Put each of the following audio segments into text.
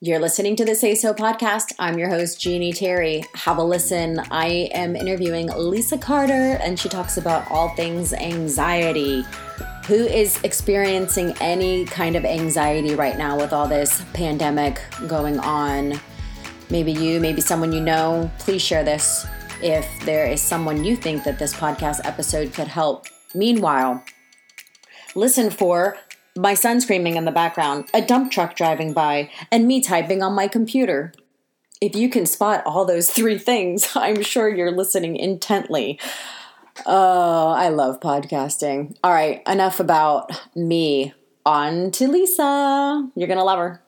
You're listening to the Say So podcast. I'm your host, Jeannie Terry. Have a listen. I am interviewing Lisa Carter, and she talks about all things anxiety. Who is experiencing any kind of anxiety right now with all this pandemic going on? Maybe you, maybe someone you know. Please share this if there is someone you think that this podcast episode could help. Meanwhile, listen for my son screaming in the background, a dump truck driving by, and me typing on my computer. If you can spot all those three things, I'm sure you're listening intently. Oh, I love podcasting. All right, enough about me. On to Lisa. You're going to love her.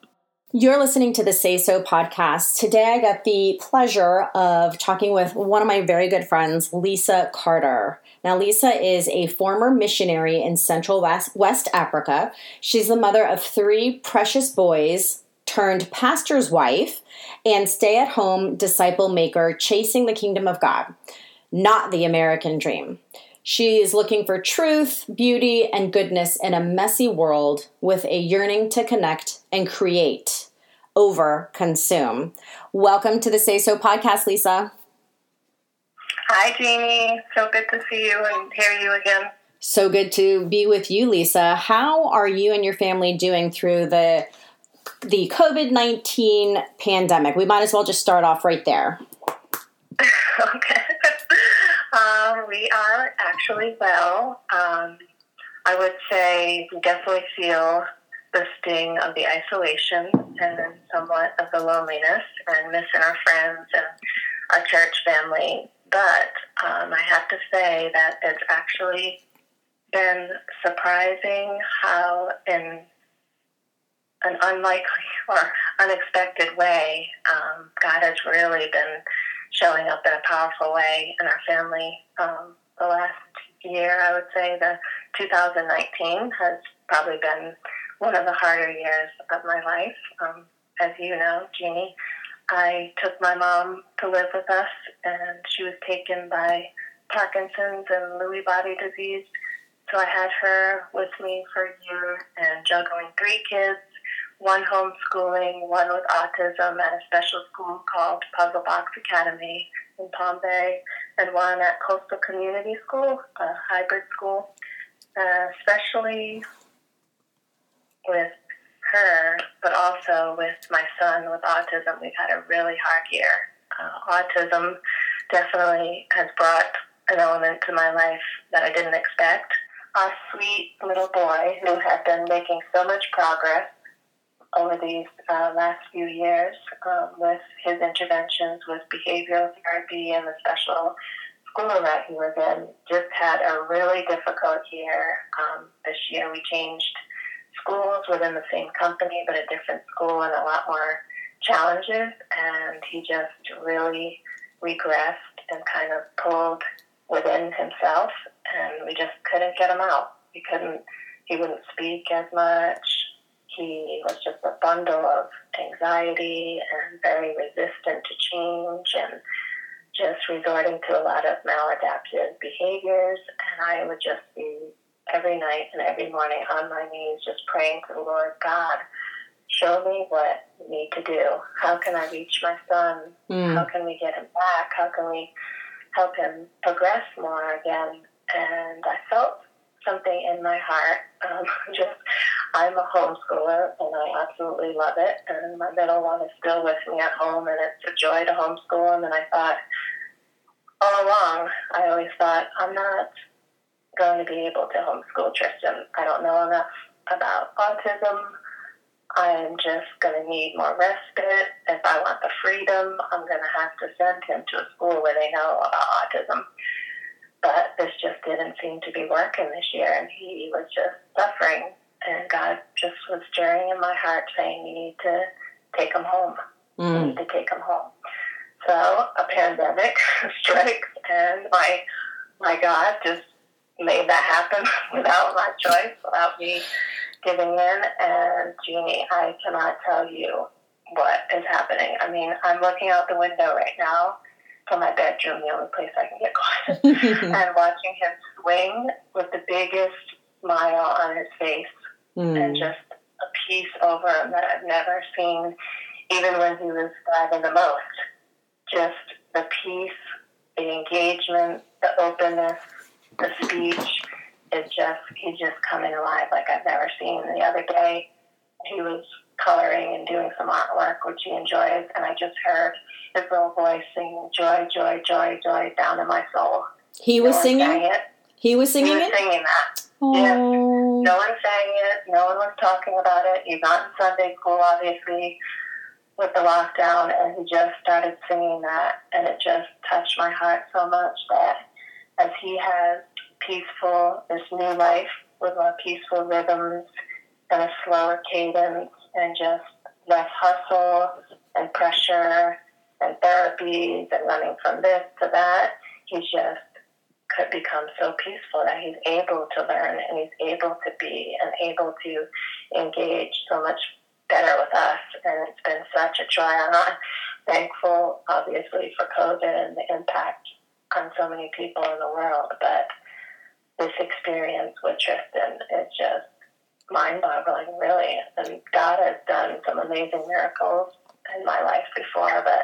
You're listening to the Say So podcast. Today, I got the pleasure of talking with one of my very good friends, Lisa Carter. Now, Lisa is a former missionary in Central West, West Africa. She's the mother of three precious boys, turned pastor's wife, and stay at home disciple maker chasing the kingdom of God, not the American dream. She is looking for truth, beauty, and goodness in a messy world with a yearning to connect and create over consume. Welcome to the Say So podcast, Lisa. Hi, Jeannie. So good to see you and hear you again. So good to be with you, Lisa. How are you and your family doing through the the COVID nineteen pandemic? We might as well just start off right there. okay. Um, we are actually well. Um, I would say we definitely feel the sting of the isolation and somewhat of the loneliness and missing our friends and our church family. But um, I have to say that it's actually been surprising how, in an unlikely or unexpected way, um, God has really been showing up in a powerful way in our family. Um, the last year, I would say, the 2019 has probably been one of the harder years of my life. Um, as you know, Jeannie, I took my mom to live with us, and she was taken by Parkinson's and Lewy body disease. So I had her with me for a year and juggling three kids one homeschooling, one with autism at a special school called Puzzle Box Academy in Palm Bay, and one at Coastal Community School, a hybrid school. Uh, especially with her, but also with my son with autism, we've had a really hard year. Uh, autism definitely has brought an element to my life that I didn't expect. Our sweet little boy, who had been making so much progress over these uh, last few years um, with his interventions with behavioral therapy and the special school that he was in, just had a really difficult year. Um, this year we changed schools within the same company, but a different school and a lot more challenges. And he just really regressed and kind of pulled within himself, and we just couldn't get him out. He couldn't, he wouldn't speak as much. He was just a bundle of anxiety and very resistant to change and just resorting to a lot of maladaptive behaviors. And I would just be every night and every morning on my knees, just praying to the Lord God, show me what we need to do. How can I reach my son? Mm. How can we get him back? How can we help him progress more again? And I felt something in my heart. Um, just, I'm a homeschooler and I absolutely love it. And my middle one is still with me at home, and it's a joy to homeschool him. And I thought, all along, I always thought, I'm not going to be able to homeschool Tristan. I don't know enough about autism. I'm just going to need more respite. If I want the freedom, I'm going to have to send him to a school where they know about autism. But this just didn't seem to be working this year, and he was just suffering. And God just was stirring in my heart, saying, "You need to take him home. Mm. You need to take him home." So a pandemic strikes, and my my God just made that happen without my choice, without me giving in. And Jeannie, I cannot tell you what is happening. I mean, I'm looking out the window right now from my bedroom, the only place I can get quiet, and watching him swing with the biggest smile on his face mm. and just a peace over him that I've never seen even when he was thriving the most. Just the peace, the engagement, the openness, the speech. is just he's just coming alive like I've never seen. The other day, he was coloring and doing some artwork, which he enjoys, and I just heard his little voice singing "Joy, Joy, Joy, Joy" down in my soul. He was no singing it. He was singing he was it. Singing that. Oh. Yes. No one sang it. No one was talking about it. He's not in Sunday school, obviously, with the lockdown, and he just started singing that, and it just touched my heart so much that as he has peaceful, this new life with more peaceful rhythms and a slower cadence and just less hustle and pressure and therapies and running from this to that. He just could become so peaceful that he's able to learn and he's able to be and able to engage so much better with us. And it's been such a joy. I'm not thankful, obviously, for COVID and the impact on so many people in the world, but this experience with Tristan is just mind boggling, really. And God has done some amazing miracles in my life before, but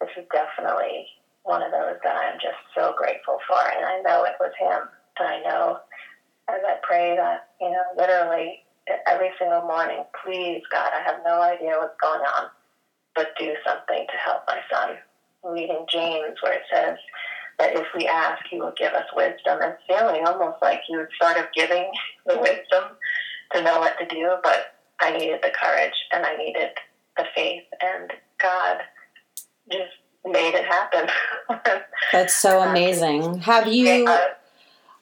this is definitely one of those that I'm just so grateful for. And I know it was Him. And I know as I pray that, you know, literally every single morning, please, God, I have no idea what's going on, but do something to help my son. reading James, where it says, that if we ask, He will give us wisdom. And feeling almost like He was sort of giving the wisdom to know what to do, but I needed the courage and I needed the faith, and God just made it happen. That's so um, amazing. Have you? Uh,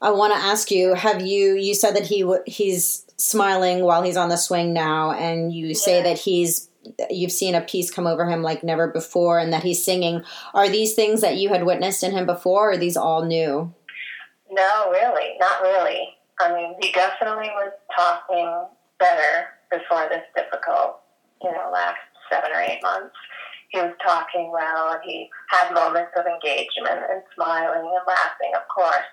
I want to ask you. Have you? You said that he he's smiling while he's on the swing now, and you say yeah. that he's you've seen a peace come over him like never before, and that he's singing. Are these things that you had witnessed in him before, or are these all new? No, really, not really. I mean, he definitely was talking better before this difficult, you know, last seven or eight months. He was talking well, and he had moments of engagement and smiling and laughing, of course.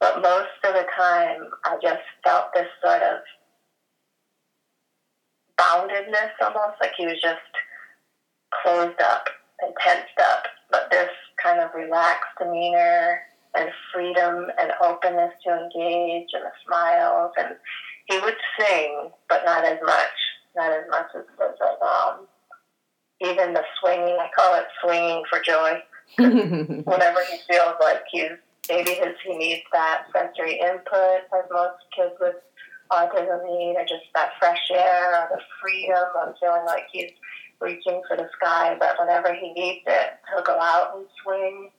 But most of the time, I just felt this sort of boundedness almost, like he was just closed up and tensed up. But this kind of relaxed demeanor and freedom and openness to engage and the smiles and he would sing, but not as much, not as much as, as um, even the swinging. I call it swinging for joy. Whenever he feels like he's maybe his he needs that sensory input, as most kids with autism need, or just that fresh air or the freedom. I'm feeling like he's reaching for the sky, but whenever he needs it, he'll go out and swing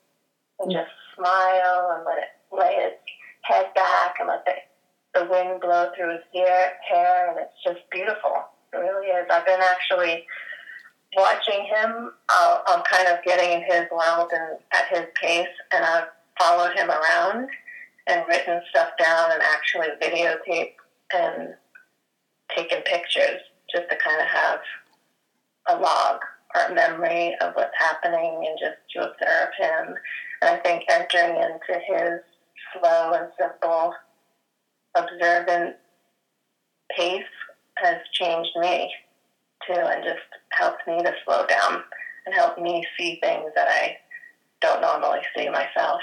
and just smile and let it lay his head back and let the, the wind blow through his hair, hair, and it's just beautiful. It really is. I've been actually watching him. Uh, I'm kind of getting in his world and at his pace, and I've followed him around and written stuff down and actually videotaped and taken pictures just to kind of have a log or a memory of what's happening and just to observe him. And I think entering into his slow and simple, observant pace has changed me too and just helped me to slow down and help me see things that I don't normally see myself.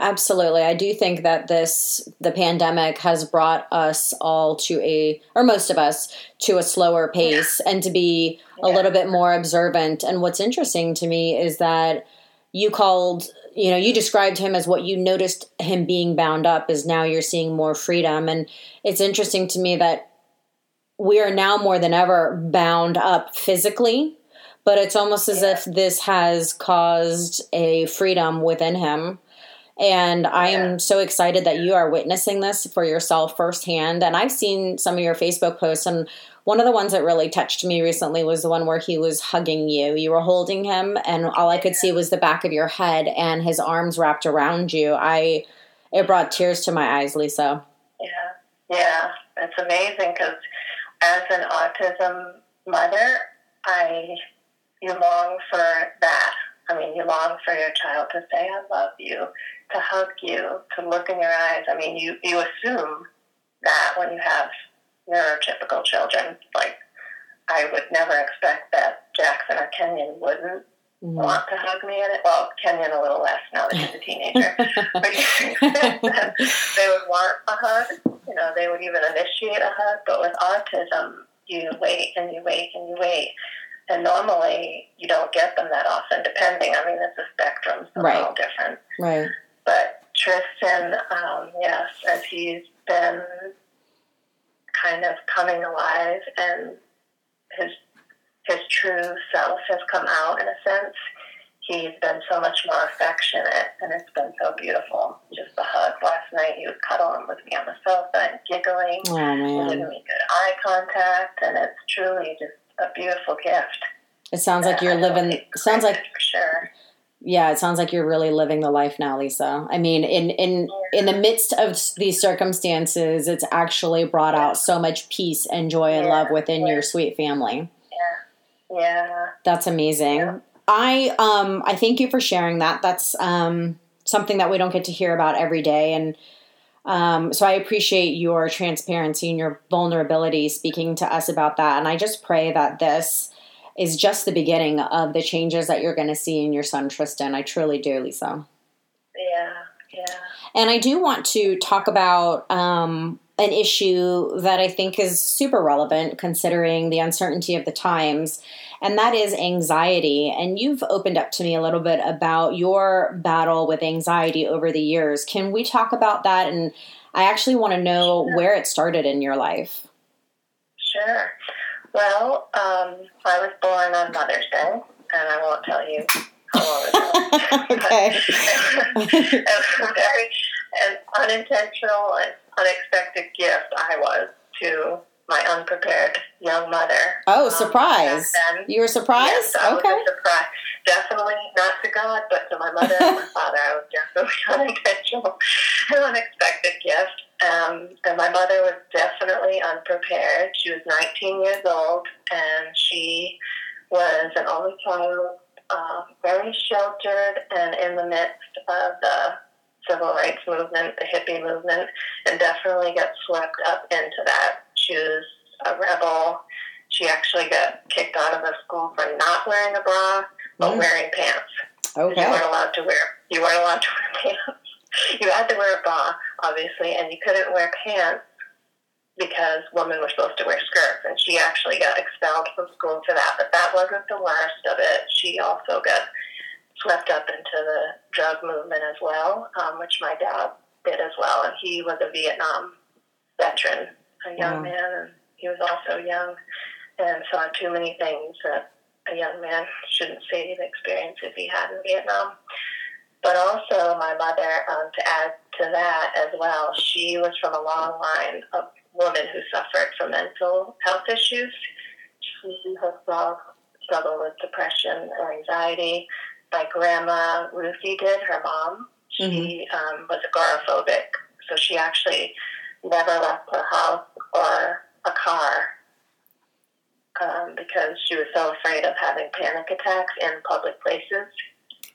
Absolutely. I do think that this, the pandemic has brought us all to a, or most of us, to a slower pace yeah. and to be a yeah. little bit more observant. And what's interesting to me is that you called, you know, you described him as what you noticed him being bound up, is now you're seeing more freedom. And it's interesting to me that we are now more than ever bound up physically but it's almost as yeah. if this has caused a freedom within him and I am so excited that you are witnessing this for yourself firsthand. And I've seen some of your Facebook posts, and one of the ones that really touched me recently was the one where he was hugging you. You were holding him, and all I could see was the back of your head and his arms wrapped around you. I it brought tears to my eyes, Lisa. Yeah, yeah, it's amazing because as an autism mother, I you long for that. I mean, you long for your child to say, "I love you," to hug you, to look in your eyes. I mean, you, you assume that when you have neurotypical children, like I would never expect that Jackson or Kenyon wouldn't mm-hmm. want to hug me in it. Well, Kenyon a little less now that he's a teenager. but they would want a hug. You know, they would even initiate a hug. But with autism, you wait and you wait and you wait. And normally you don't get them that often, depending. I mean, it's a spectrum, so right. all different. Right. Tristan, um, yes, as he's been kind of coming alive and his his true self has come out in a sense. He's been so much more affectionate, and it's been so beautiful. Just the hug last night, he was cuddling with me on the sofa and giggling, oh, giving me good eye contact, and it's truly just a beautiful gift. It sounds like you're living. Sounds like for sure. Yeah, it sounds like you're really living the life now, Lisa. I mean, in in in the midst of these circumstances, it's actually brought out so much peace and joy and yeah. love within yeah. your sweet family. Yeah. Yeah. That's amazing. Yeah. I um I thank you for sharing that. That's um something that we don't get to hear about every day and um, so I appreciate your transparency and your vulnerability speaking to us about that. And I just pray that this is just the beginning of the changes that you're going to see in your son Tristan. I truly do, Lisa. Yeah, yeah. And I do want to talk about um, an issue that I think is super relevant considering the uncertainty of the times, and that is anxiety. And you've opened up to me a little bit about your battle with anxiety over the years. Can we talk about that? And I actually want to know sure. where it started in your life. Sure. Well, um, I was born on Mother's Day, and I won't tell you how long ago. okay. it was very an unintentional and unexpected gift I was to my unprepared young mother. Oh, um, surprise! you were surprised? Yes, I okay. was surprised. Definitely not to God, but to my mother and my father. I was definitely unintentional, an unexpected gift. Um, and my mother was definitely unprepared. She was 19 years old, and she was an only child, uh, very sheltered, and in the midst of the civil rights movement, the hippie movement, and definitely got swept up into that. She was a rebel. She actually got kicked out of the school for not wearing a bra, but mm. wearing pants. Okay. You weren't allowed to wear. You weren't allowed to wear pants. You had to wear a bra, obviously, and you couldn't wear pants because women were supposed to wear skirts, and she actually got expelled from school for that. But that wasn't the worst of it. She also got swept up into the drug movement as well, um, which my dad did as well. And he was a Vietnam veteran, a young man, and he was also young and saw too many things that a young man shouldn't say the experience if he had in Vietnam. But also, my mother, um, to add to that as well, she was from a long line of women who suffered from mental health issues. She herself struggled with depression or anxiety my grandma Ruthie did, her mom. She mm-hmm. um, was agoraphobic, so she actually never left her house or a car um, because she was so afraid of having panic attacks in public places.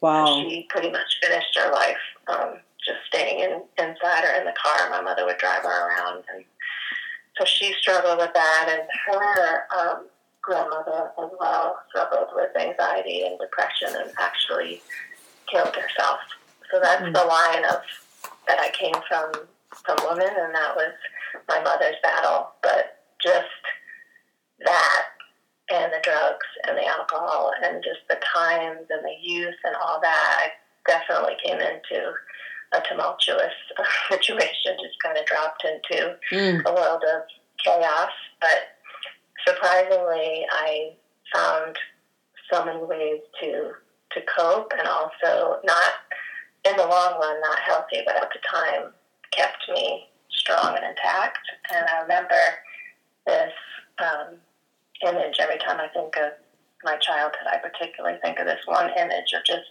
Wow. She pretty much finished her life um, just staying in, inside or in the car. My mother would drive her around. And so she struggled with that. And her um, grandmother as well struggled with anxiety and depression and actually killed herself. So that's mm-hmm. the line of that I came from from women, and that was my mother's battle. But just that and the drugs and the alcohol and just the times and the youth and all that, I definitely came into a tumultuous situation, just kind of dropped into mm. a world of chaos. But surprisingly, I found so many ways to to cope, and also not in the long run not healthy, but at the time kept me strong and intact. And I remember this um, image every time I think of my childhood. I particularly think of this one image of just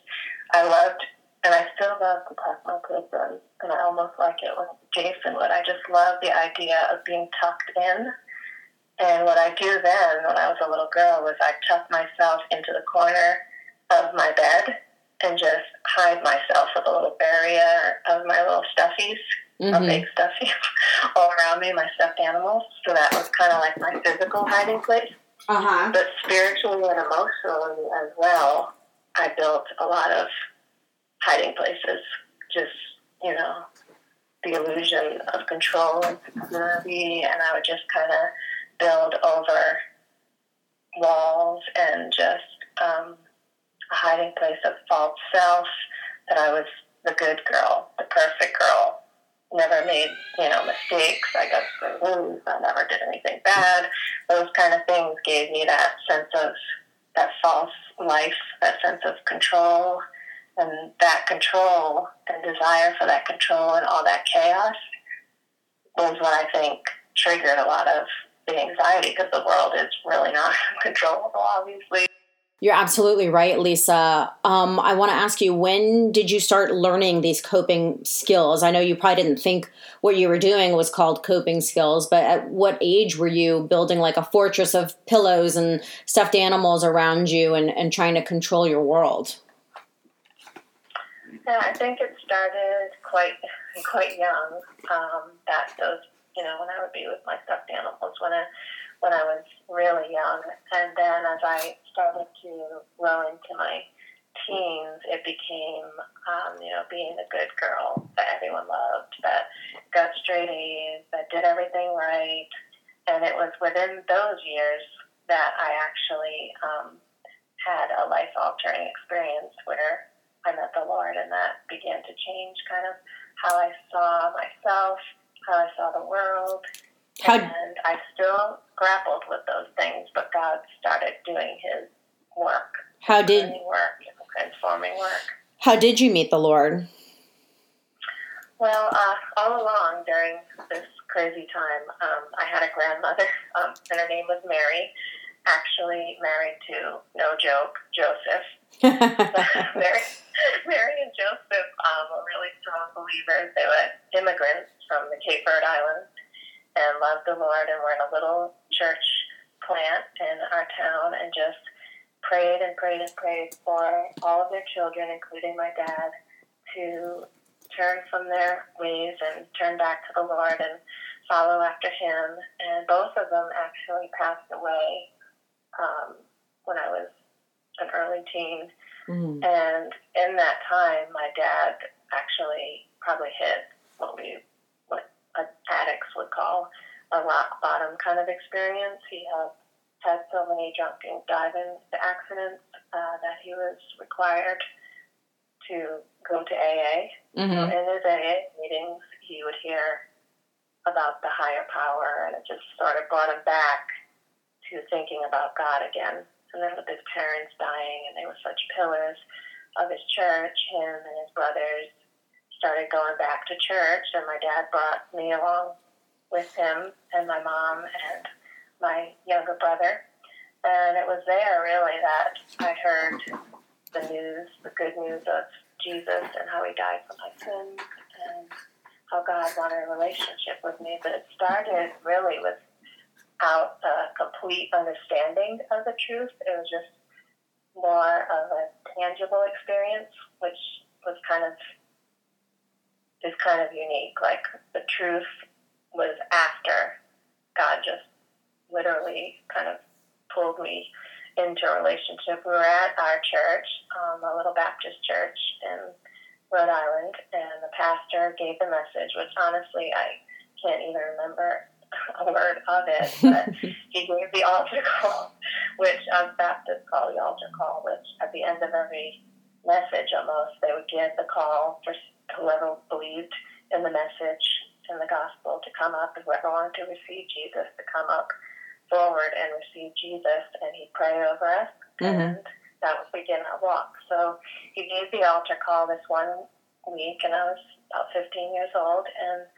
I loved and I still love my kids in, and I almost like it when Jason would. I just love the idea of being tucked in and what I do then, when I was a little girl, was I tuck myself into the corner of my bed and just hide myself with a little barrier of my little stuffies, mm-hmm. a big stuffy, all around me, my stuffed animals. So that was kind of like my physical hiding place. Uh-huh. But spiritually and emotionally as well, I built a lot of hiding places. Just, you know, the illusion of control and security, and I would just kind of build over walls and just um, a hiding place of false self that I was the good girl, the perfect girl, never made, you know, mistakes. I got screwed loose. I never did anything bad. Those kind of things gave me that sense of that false life, that sense of control, and that control and desire for that control and all that chaos was what I think triggered a lot of the anxiety because the world is really not controllable, obviously. You're absolutely right, Lisa. Um, I want to ask you, when did you start learning these coping skills? I know you probably didn't think what you were doing was called coping skills, but at what age were you building like a fortress of pillows and stuffed animals around you and, and trying to control your world? Yeah, I think it started quite quite young. Um, that those, you know, when I would be with my stuffed animals when I when I was really young, and then as I started to grow into my teens, it became, um, you know, being a good girl that everyone loved, that got straight A's, that did everything right, and it was within those years that I actually um, had a life altering experience where I met the Lord, and that began to change kind of how I saw myself, how I saw the world, How- and I still grappled with those things, but God started doing His work. How did work, transforming work. how did you meet the Lord? Well, uh, all along during this crazy time, um, I had a grandmother, um, and her name was Mary. Actually, married to no joke Joseph. Mary, Mary and Joseph um, were really strong believers. They were immigrants from the Cape Verde Islands and loved the Lord and were in a little church plant in our town and just prayed and prayed and prayed for all of their children, including my dad, to turn from their ways and turn back to the Lord and follow after Him. And both of them actually passed away um, when I was an early teen. Mhm. And in that time, my dad actually probably hit what we, addicts would call a rock bottom kind of experience. He had had so many drunk and diving accidents uh, that he was required to go to AA. Mhm. In his AA meetings, he would hear about the higher power, and it just sort of brought him back to thinking about God again. And then with his parents dying, and they were such pillars of his church, him and his brothers started going back to church, and my dad brought me along with him and my mom and my younger brother. And it was there really that I heard the news, the good news of Jesus and how he died for my sins and how God wanted a relationship with me. But it started really without a complete understanding of the truth. It was just more of a tangible experience, which was kind of is kind of unique. Like the truth was after God just literally kind of pulled me into a relationship. We were at our church, um, a little Baptist church in Rhode Island, and the pastor gave the message, which honestly I can't even remember a word of it, but he gave the altar call, which us Baptists call the altar call, which at the end of every message almost they would give the call for whoever believed in the message in the gospel to come up, and whoever wanted to receive Jesus to come up forward and receive Jesus, and he'd pray over us, Mhm. and that would begin our walk. So he gave the altar call this one week, and I was about 15 years old, and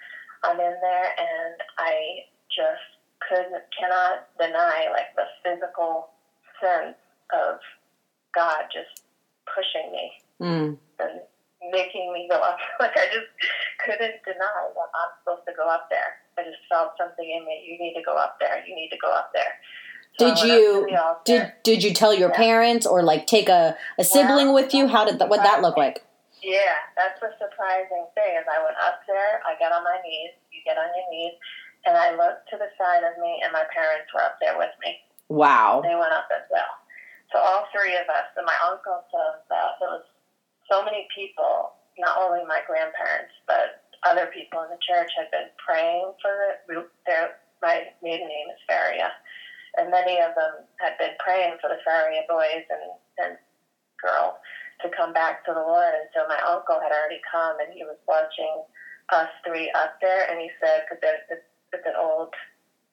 I'm in there, and I just couldn't, cannot deny like the physical sense of God just pushing me Mm. and making me go up. Like I just couldn't deny that I'm supposed to go up there. I just felt something in me. You need to go up there. You need to go up there. So Did you to the altar. did did you tell your Yeah. parents or like take a, a sibling Well, with you? How did that what that look like? Yeah, that's the surprising thing. Is I went up there, I got on my knees. You get on your knees, and I looked to the side of me, and my parents were up there with me. Wow. They went up as well. So all three of us, and my uncle says that there was so many people, not only my grandparents, but other people in the church had been praying for the, their, my maiden name is Faria, and many of them had been praying for the Faria boys and, and girl to come back to the Lord. And so my uncle had already come and he was watching us three up there, and he said, because there's it's, it's an old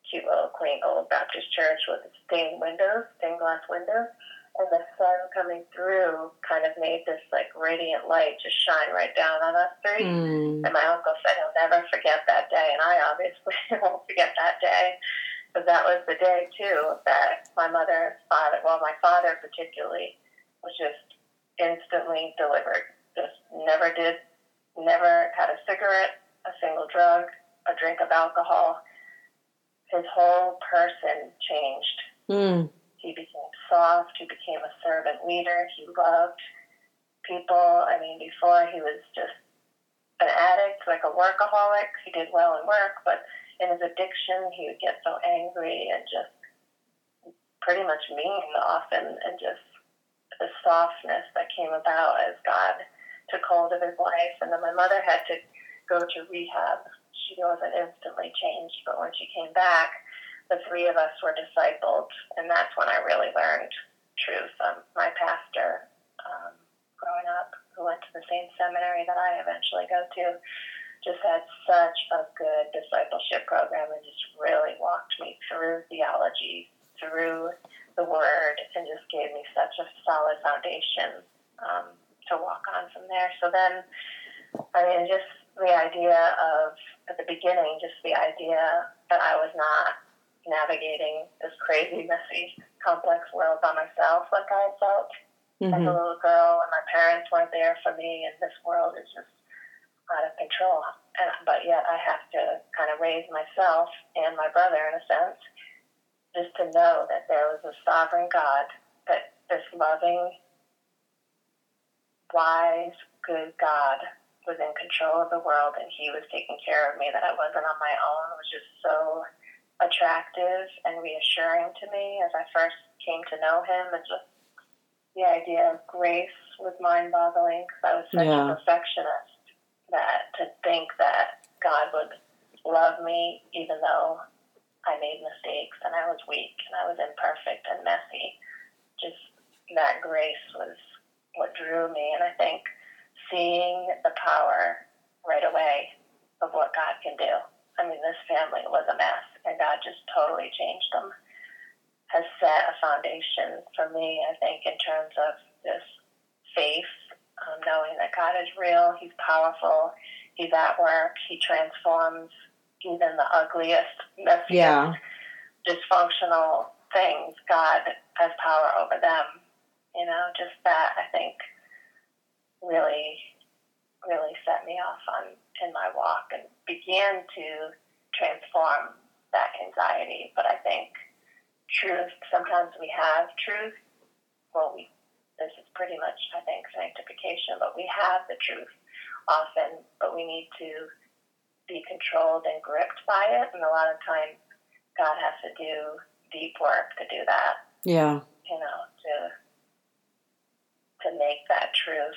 cute little quaint old Baptist church with stained windows, stained glass windows. And the sun coming through kind of made this like radiant light just shine right down on us three. Mm. And my uncle said he'll never forget that day, and I obviously won't forget that day. But that was the day too that my mother father, well, my father particularly, was just instantly delivered. Just never did, never had a cigarette, a single drug, a drink of alcohol his whole person changed. Mm. He became soft. He became a servant leader. He loved people. I mean, before he was just an addict, like a workaholic. He did well in work, but in his addiction, he would get so angry and just pretty much mean often, and just the softness that came about as God took hold of his life. And then my mother had to go to rehab she wasn't instantly changed, but when she came back, the three of us were discipled, and that's when I really learned truth. Um, my pastor, um, growing up, who went to the same seminary that I eventually go to, just had such a good discipleship program and just really walked me through theology, through the Word, and just gave me such a solid foundation um, to walk on from there. So then, I mean, just the idea of, at the beginning, just the idea that I was not navigating this crazy, messy, complex world by myself like I felt mm-hmm. as a little girl, and my parents weren't there for me, and this world is just out of control. And, but yet I have to kind of raise myself and my brother, in a sense, just to know that there was a sovereign God, that this loving, wise, good God was in control of the world and he was taking care of me, that I wasn't on my own was just so attractive and reassuring to me as I first came to know him. And just the idea of grace was mind boggling because I was such yeah. a perfectionist that to think that God would love me even though I made mistakes and I was weak and I was imperfect and messy. Just that grace was what drew me. And I think seeing the power right away of what God can do. I mean, this family was a mess, and God just totally changed them. Has set a foundation for me, I think, in terms of this faith, um, knowing that God is real, He's powerful, He's at work, He transforms even the ugliest, messiest, yeah. dysfunctional things. God has power over them. You know, just that, I think really, really set me off on in my walk and began to transform that anxiety. But I think truth, sometimes we have truth. Well, we, this is pretty much, I think, sanctification, but we have the truth often, but we need to be controlled and gripped by it. And a lot of times, God has to do deep work to do that. Yeah. You know, to to make that truth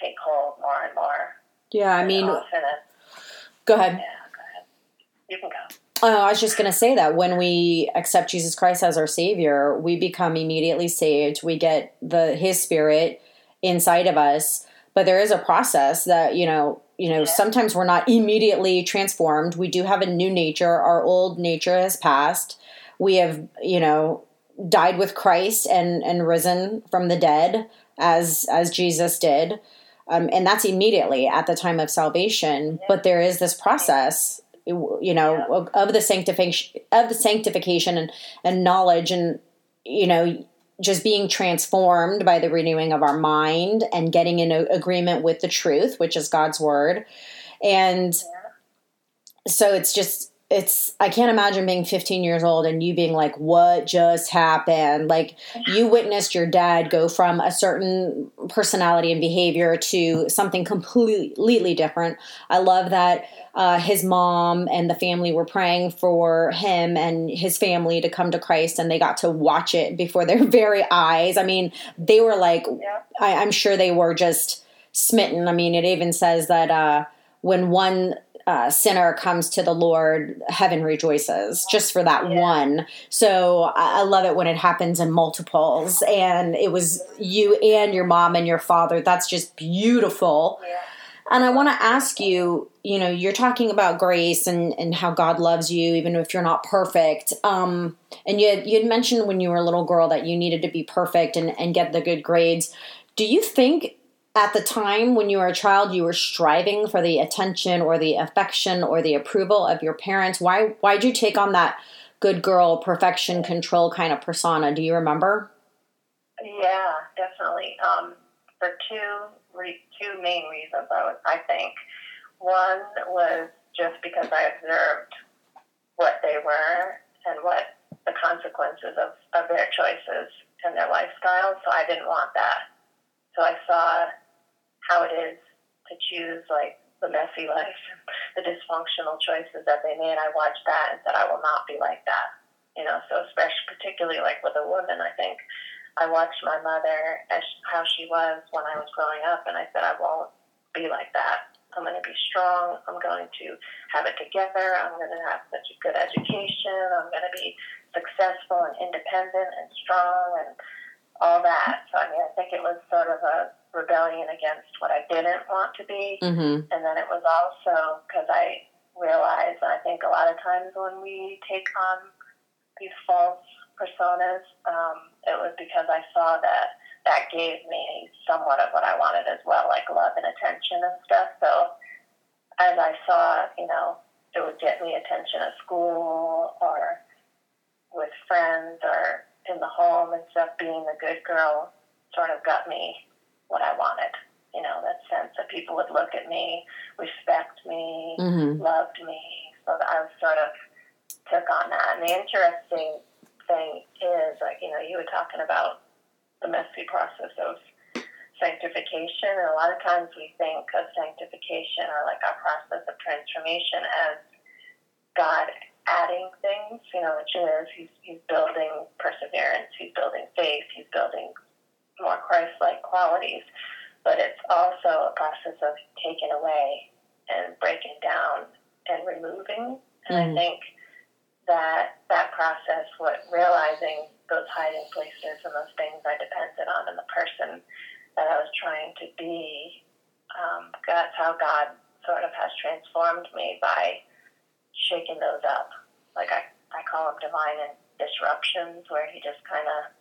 take hold more and more. Yeah, I mean, go ahead. Yeah, go ahead. You can go. Uh, I was just going to say that when we accept Jesus Christ as our Savior, we become immediately saved. We get the His Spirit inside of us, but there is a process that you know. You know, yeah. sometimes we're not immediately transformed. We do have a new nature. Our old nature has passed. We have, you know, died with Christ and and risen from the dead as as Jesus did. Um, and that's immediately at the time of salvation. But there is this process, you know, of the sanctification of the sanctification and, and knowledge, and you know, just being transformed by the renewing of our mind and getting in agreement with the truth, which is God's word, and so it's just it's I can't imagine being 15 years old and you being like, what just happened? Like you witnessed your dad go from a certain personality and behavior to something completely different. I love that uh, his mom and the family were praying for him and his family to come to Christ, and they got to watch it before their very eyes. I mean, they were like, yeah. I, I'm sure they were just smitten. I mean, it even says that uh, when one uh, sinner comes to the Lord, heaven rejoices just for that yeah. one. So I, I love it when it happens in multiples. And it was you and your mom and your father. That's just beautiful. Yeah. And I want to ask you, you know, you're talking about grace and, and how God loves you, even if you're not perfect. Um, and you had, you had mentioned when you were a little girl that you needed to be perfect and, and get the good grades. Do you think at the time when you were a child you were striving for the attention or the affection or the approval of your parents. Why why'd you take on that good girl perfection control kind of persona? Do you remember? Yeah definitely. Um, for two re- two main reasons I, was, I think. One was just because i observed what they were and what the consequences of, of their choices and their lifestyle so i didn't want that. So i saw how it is to choose like the messy life, the dysfunctional choices that they made. I watched that and said, I will not be like that. You know, so especially particularly like with a woman, I think I watched my mother as how she was when I was growing up, and I said, I won't be like that. I'm going to be strong. I'm going to have it together. I'm going to have such a good education. I'm going to be successful and independent and strong and all that. So I mean, I think it was sort of a rebellion against what I didn't want to be. Mm-hmm. And then it was also because I realized, I think a lot of times when we take on these false personas, um, it was because I saw that that gave me somewhat of what I wanted as well, like love and attention and stuff. So as I saw, you know, it would get me attention at school or with friends or in the home and stuff, being a good girl sort of got me what I wanted. You know, that sense that people would look at me, respect me, mm-hmm. loved me. So I sort of took on that. And the interesting thing is, like, you know, you were talking about the messy process of sanctification. And a lot of times we think of sanctification or like our process of transformation as God adding things, you know, which is he's, he's building perseverance, he's building faith, he's building more Christ like qualities, but it's also a process of taking away and breaking down and removing. And mm-hmm. I think that that process, what realizing those hiding places and those things I depended on in the person that I was trying to be, um, that's how God sort of has transformed me by shaking those up. Like I, I call them divine disruptions, where He just kind of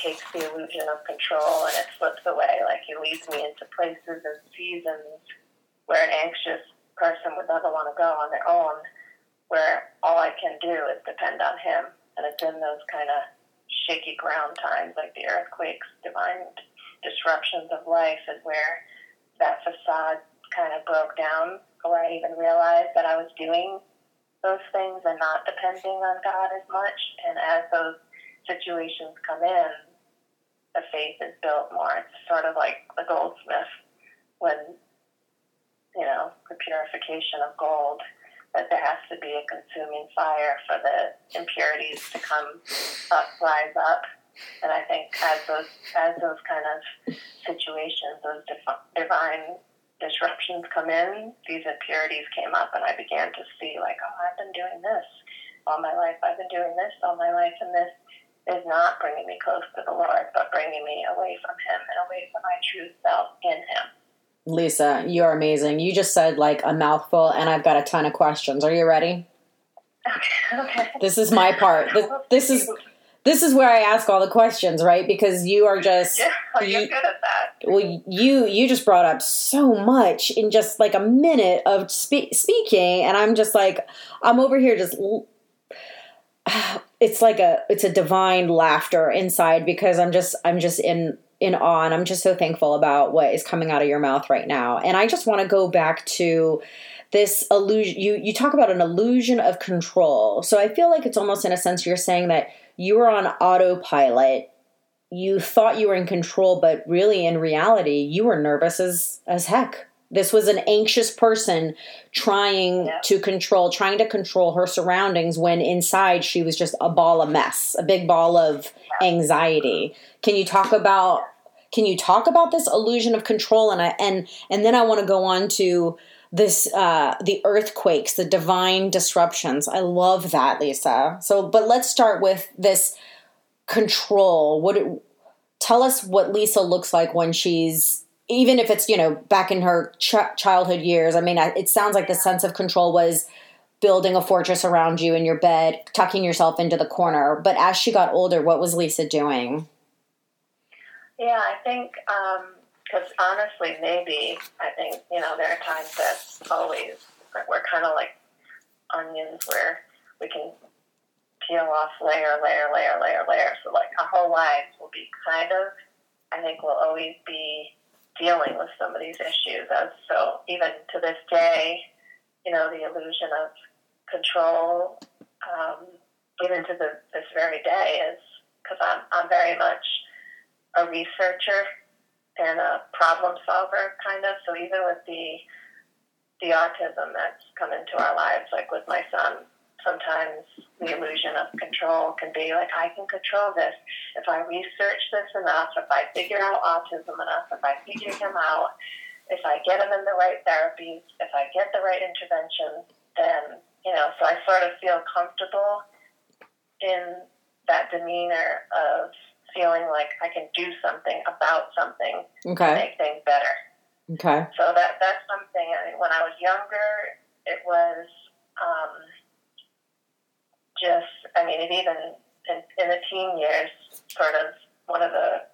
takes the illusion of control and it slips away. Like he leads me into places and seasons where an anxious person would never want to go on their own, where all I can do is depend on him. And it's in those kind of shaky ground times, like the earthquakes, divine disruptions of life, is where that facade kind of broke down, where I even realized that I was doing those things and not depending on God as much. And as those situations come in, the faith is built more. It's sort of like the goldsmith when, you know, the purification of gold, that there has to be a consuming fire for the impurities to come up, rise up. And I think as those as those kind of situations, those divine disruptions come in, these impurities came up, and I began to see like, oh, I've been doing this all my life. I've been doing this all my life, and this is not bringing me close to the Lord, but bringing me away from Him and away from my true self in Him. Lisa, you're amazing. You just said like a mouthful, and I've got a ton of questions. Are you ready? Okay. okay. This is my part. This, this is this is where I ask all the questions, right? Because you are just yeah, you're you, good at that. Well, you you just brought up so much in just like a minute of spe- speaking, and I'm just like I'm over here just it's like a it's a divine laughter inside because I'm just I'm just in in awe and I'm just so thankful about what is coming out of your mouth right now. And I just want to go back to this illusion you you talk about an illusion of control. So I feel like it's almost in a sense you're saying that you were on autopilot. You thought you were in control, but really in reality, you were nervous as as heck. This was an anxious person trying yeah. to control, trying to control her surroundings when inside she was just a ball of mess, a big ball of anxiety. Can you talk about can you talk about this illusion of control and I, and and then I want to go on to this uh the earthquakes, the divine disruptions. I love that, Lisa. So but let's start with this control. What tell us what Lisa looks like when she's even if it's you know back in her ch- childhood years i mean it sounds like the sense of control was building a fortress around you in your bed tucking yourself into the corner. But as she got older what was lisa doing? Yeah i think because um, honestly maybe i think you know there are times that always we're kind of like onions where we can peel off layer layer layer layer layer. So like our whole lives will be kind of i think will always be dealing with some of these issues. As so, even to this day, you know, the illusion of control, um, even to the, this very day, is because I'm I'm very much a researcher and a problem solver, kind of. So even with the the autism that's come into our lives, like with my son, sometimes the illusion of control can be like, I can control this. If I research this enough, if I figure out autism enough, if I figure him out, if I get him in the right therapies, if I get the right intervention, then, you know, so I sort of feel comfortable in that demeanor of feeling like I can do something about something okay. to make things better. Okay. So that that's something. I mean, when I was younger, it was um, just, I mean, it even in, in the teen years, sort of one of the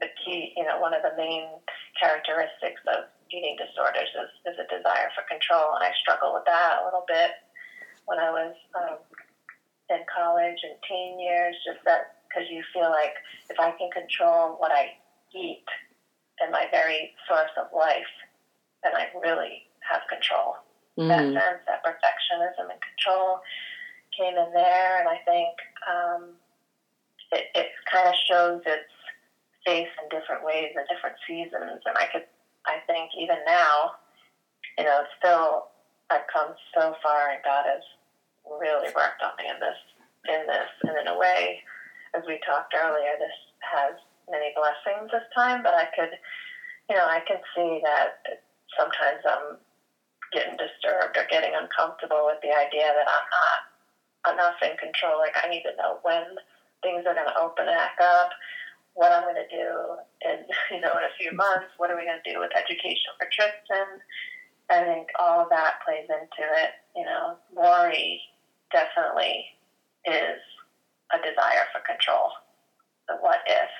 the key, you know, one of the main characteristics of eating disorders is, is a desire for control, and I struggle with that a little bit when I was um, in college and teen years. Just that because you feel like if I can control what I eat and my very source of life, then I really have control mm. that sense, that perfectionism and control came in there, and I think um, it, it kind of shows its face in different ways in different seasons. And I could, I think, even now, you know, it's still I've come so far, and God has really worked on me in this, in this, and in a way, as we talked earlier, this has many blessings this time. But I could, you know, I can see that sometimes I'm getting disturbed or getting uncomfortable with the idea that I'm not enough in control. Like I need to know when things are going to open back up, what I'm going to do, and you know, in a few months, what are we going to do with education for Tristan? I think all of that plays into it. You know, worry definitely is a desire for control. The what if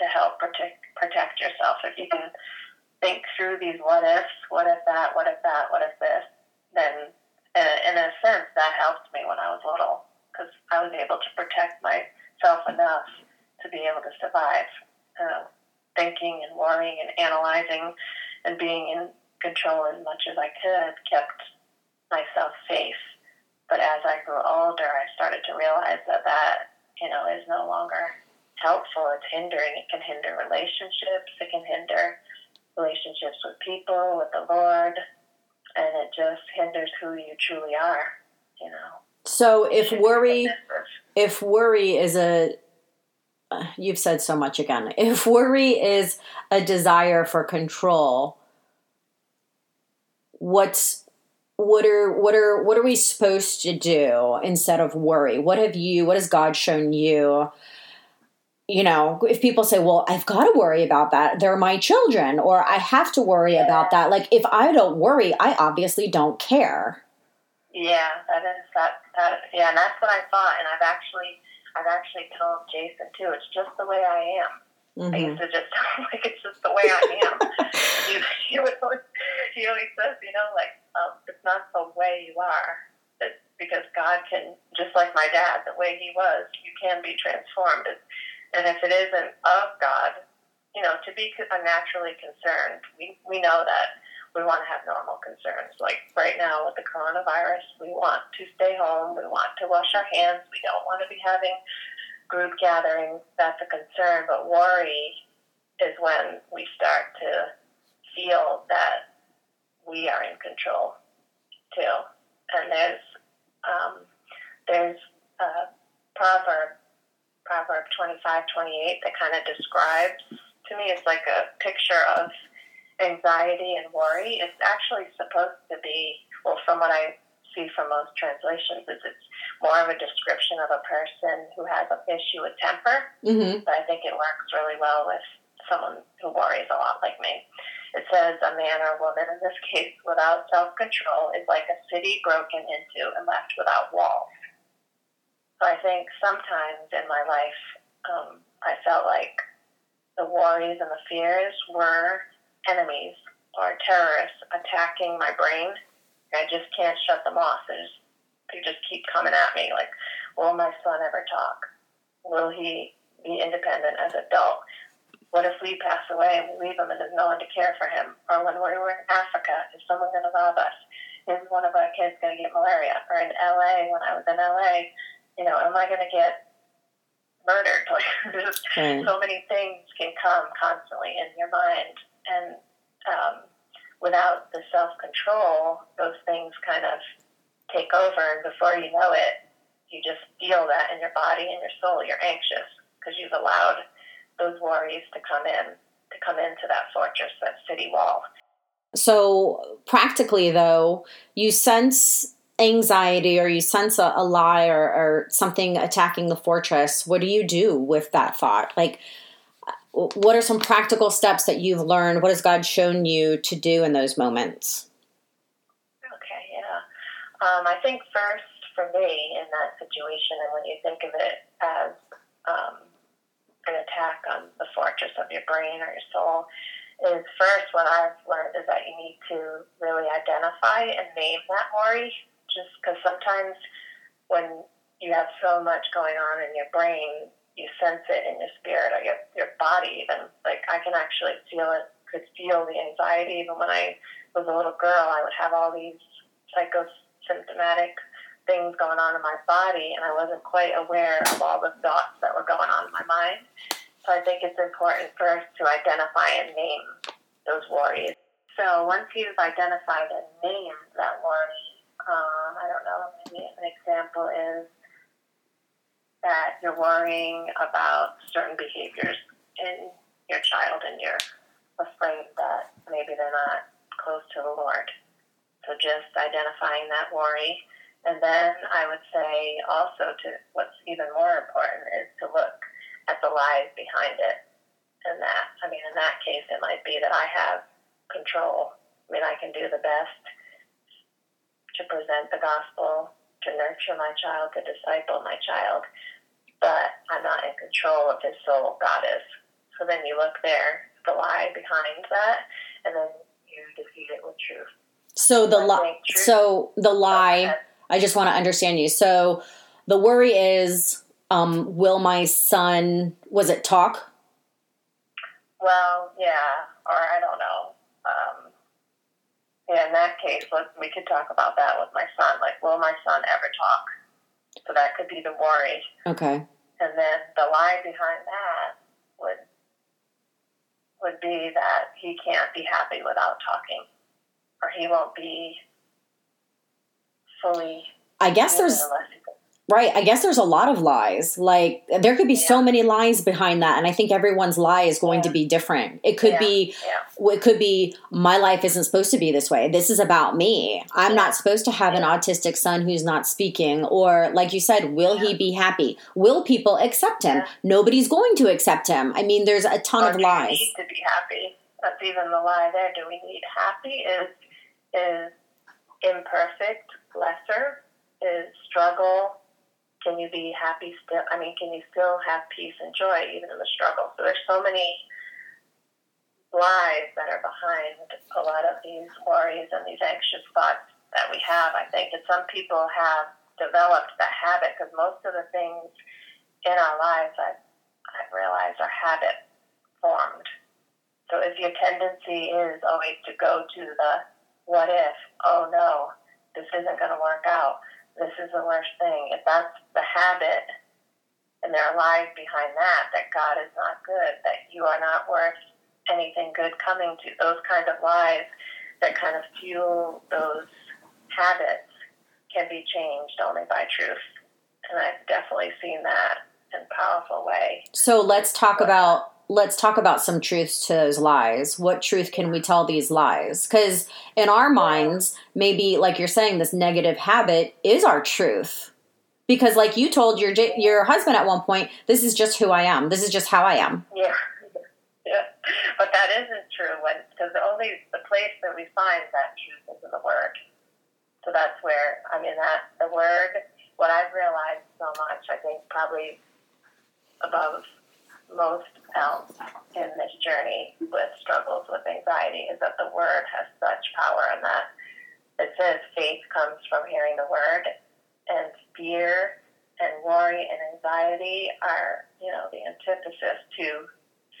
to help protect protect yourself. If you can think through these what ifs, what if that, what if that, what if this, then in a sense that helped me when I was little because I was able to protect myself enough to be able to survive. Uh, thinking and worrying and analyzing and being in control as much as I could kept myself safe. But as I grew older, I started to realize that that, you know, is no longer helpful. It's hindering. It can hinder relationships. It can hinder relationships with people, with the Lord, and it just hinders who you truly are, you know. So if worry if worry is a uh, you've said so much again. If worry is a desire for control, what's what are what are what are we supposed to do instead of worry? What have you what has God shown you you know, if people say, well, I've got to worry about that, they're my children, or I have to worry yeah. about that. Like, if I don't worry, I obviously don't care. Yeah, that is that, that, yeah, and that's what I thought. And I've actually, I've actually told Jason too, it's just the way I am. Mm-hmm. I used to just like, it's just the way I am. he, he, always, he always says, you know, like, um, it's not the way you are. It's because God can, just like my dad, the way he was, you can be transformed. It's, And if it isn't of God, you know, to be naturally concerned, we, we know that we want to have normal concerns. Like right now with the coronavirus, we want to stay home. We want to wash our hands. We don't want to be having group gatherings. That's a concern. But worry is when we start to feel that we are in control too. And there's um, there's a proverb, Proverb 25, 28, that kind of describes to me it's like a picture of anxiety and worry. It's actually supposed to be, well, from what I see from most translations, is it's more of a description of a person who has an issue with temper. Mm-hmm. But I think it works really well with someone who worries a lot like me. It says a man or woman, in this case, without self control is like a city broken into and left without walls. So I think sometimes in my life, um, I felt like the worries and the fears were enemies or terrorists attacking my brain. I just can't shut them off. They just, they just keep coming at me like, will my son ever talk? Will he be independent as an adult? What if we pass away and we leave him and there's no one to care for him? Or when we were in Africa, is someone going to love us? Is one of our kids going to get malaria? Or in LA, when I was in LA, you know, am I going to get murdered. Like mm. so many things can come constantly in your mind, and um, without the self control, those things kind of take over, and before you know it, you just feel that in your body and your soul. You're anxious because you've allowed those worries to come in, to come into that fortress, that city wall. So practically, though, you sense anxiety or you sense a, a lie or, or, something attacking the fortress, what do you do with that thought? Like, what are some practical steps that you've learned? What has God shown you to do in those moments? Okay, yeah. Um, I think first for me in that situation, and when you think of it as um, an attack on the fortress of your brain or your soul, is first what I've learned is that you need to really identify and name that worry just because sometimes when you have so much going on in your brain, you sense it in your spirit or your, your body even. Like I can actually feel it, could feel the anxiety. Even when I was a little girl, I would have all these psychosymptomatic things going on in my body, and I wasn't quite aware of all the thoughts that were going on in my mind. So I think it's important first to identify and name those worries. So once you've identified and named that worry, um, I don't know, maybe an example is that you're worrying about certain behaviors in your child and you're afraid that maybe they're not close to the Lord. So just identifying that worry. And then I would say also to what's even more important is to look at the lies behind it. And that, I mean, in that case, it might be that I have control. I mean, I can do the best to present the gospel, to nurture my child, to disciple my child, but I'm not in control of his soul. God is. So then you look there, the lie behind that, and then you defeat it with truth. So the lie. So the lie. I just want to understand you. So the worry is, um, will my son? Was it talk? Well, yeah, or I don't know. Yeah, in that case, let, we could talk about that with my son. Like, will my son ever talk? So that could be the worry. Okay. And then the lie behind that would would be that he can't be happy without talking, or he won't be fully. I guess there's Right. I guess there's a lot of lies. Like there could be yeah. so many lies behind that and I think everyone's lie is going yeah. to be different. It could yeah. be it could be my life isn't supposed to be this way. This is about me. I'm not supposed to have an autistic son who's not speaking or like you said, will he be happy? Will people accept him? Nobody's going to accept him. I mean, there's a ton or of lies. need to be happy. That's even the lie there. Do we need happy is is imperfect, lesser, is struggle, can you be happy still? I mean, can you still have peace and joy even in the struggle? So there's so many lies that are behind a lot of these worries and these anxious thoughts that we have. I think that some people have developed that habit because most of the things in our lives, I, I've realized are habit formed. So if your tendency is always to go to the what if, oh no, this isn't going to work out, this is the worst thing, if that's the habit and there are lies behind that, that God is not good, that you are not worth anything good coming to, those kind of lies that kind of fuel those habits can be changed only by truth. And I've definitely seen that in a powerful way. So let's talk about let's talk about some truths to those lies. What truth can we tell these lies? Because in our minds, maybe like you're saying, this negative habit is our truth. Because like you told your your husband at one point, this is just who I am. This is just how I am. Yeah, yeah. But that isn't true when because only the place that we find that truth is in the Word. So that's where I mean that the Word. What I've realized so much, I think probably above most else in this journey with struggles with anxiety is that the word has such power and that it says faith comes from hearing the word and fear and worry and anxiety are, you know, the antithesis to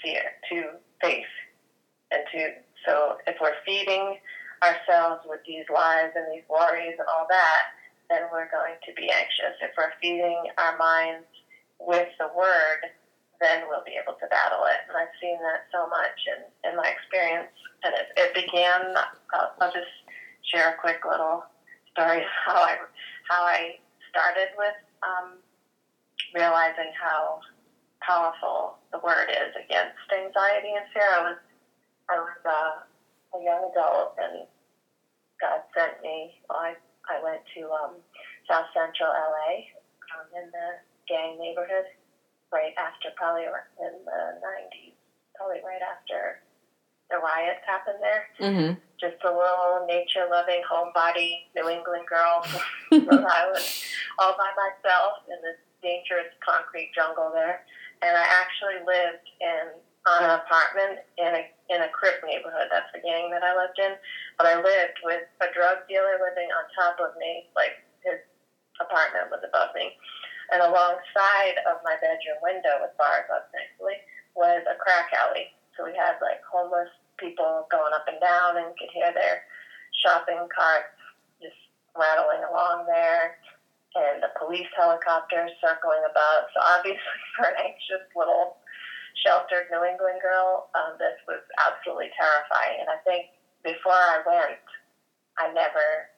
fear, to faith. And to so if we're feeding ourselves with these lies and these worries and all that, then we're going to be anxious. If we're feeding our minds with the word, then we'll be able to battle it. And I've seen that so much in, in my experience. And it, it began, I'll, I'll just share a quick little story of how I, how I started with um, realizing how powerful the word is against anxiety and fear. I was, I was uh, a young adult and God sent me, well, I, I went to um, South Central LA um, in the gang neighborhood right after, probably in the 90s, probably right after the riots happened there. Mm-hmm. Just a little nature loving, homebody New England girl from Rhode Island, all by myself in this dangerous concrete jungle there. And I actually lived in on an apartment in a in a Crip neighborhood. That's the gang that I lived in. But I lived with a drug dealer living on top of me, like his apartment was above me. And alongside of my bedroom window with bars up thankfully was a crack alley. So we had like homeless people going up and down and could hear their shopping carts just rattling along there and the police helicopters circling above. So obviously for an anxious little sheltered New England girl, um, this was absolutely terrifying. And I think before I went, I never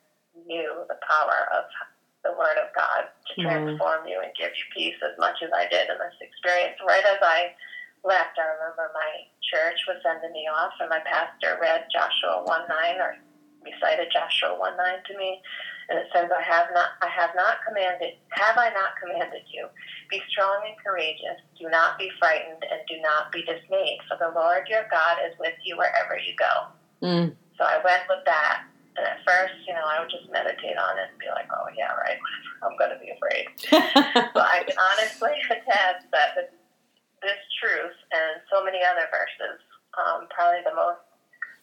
knew the power of the Word of God to mm-hmm. transform you and give you peace as much as I did in this experience. Right as I left, I remember my church was sending me off, and my pastor read Joshua 1 9 or recited Joshua 1 9 to me. And it says, I have not I have not commanded have I not commanded you? Be strong and courageous, do not be frightened, and do not be dismayed, for the Lord your God is with you wherever you go. Mm. So I went with that and at first, you know, I would just meditate on it and be like, oh, yeah, right, I'm going to be afraid. but I can honestly attest that this, this truth and so many other verses, um, probably the most,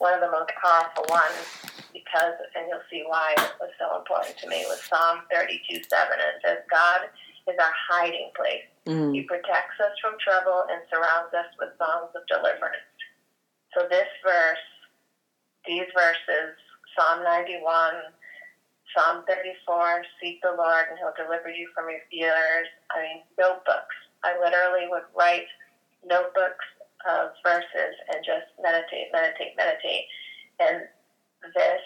one of the most powerful ones, because, and you'll see why it was so important to me, was Psalm 32 7. It says, God is our hiding place. Mm. He protects us from trouble and surrounds us with songs of deliverance. So this verse, these verses, Psalm 91, Psalm 34, seek the Lord and he'll deliver you from your fears. I mean, notebooks. I literally would write notebooks of verses and just meditate, meditate, meditate. And this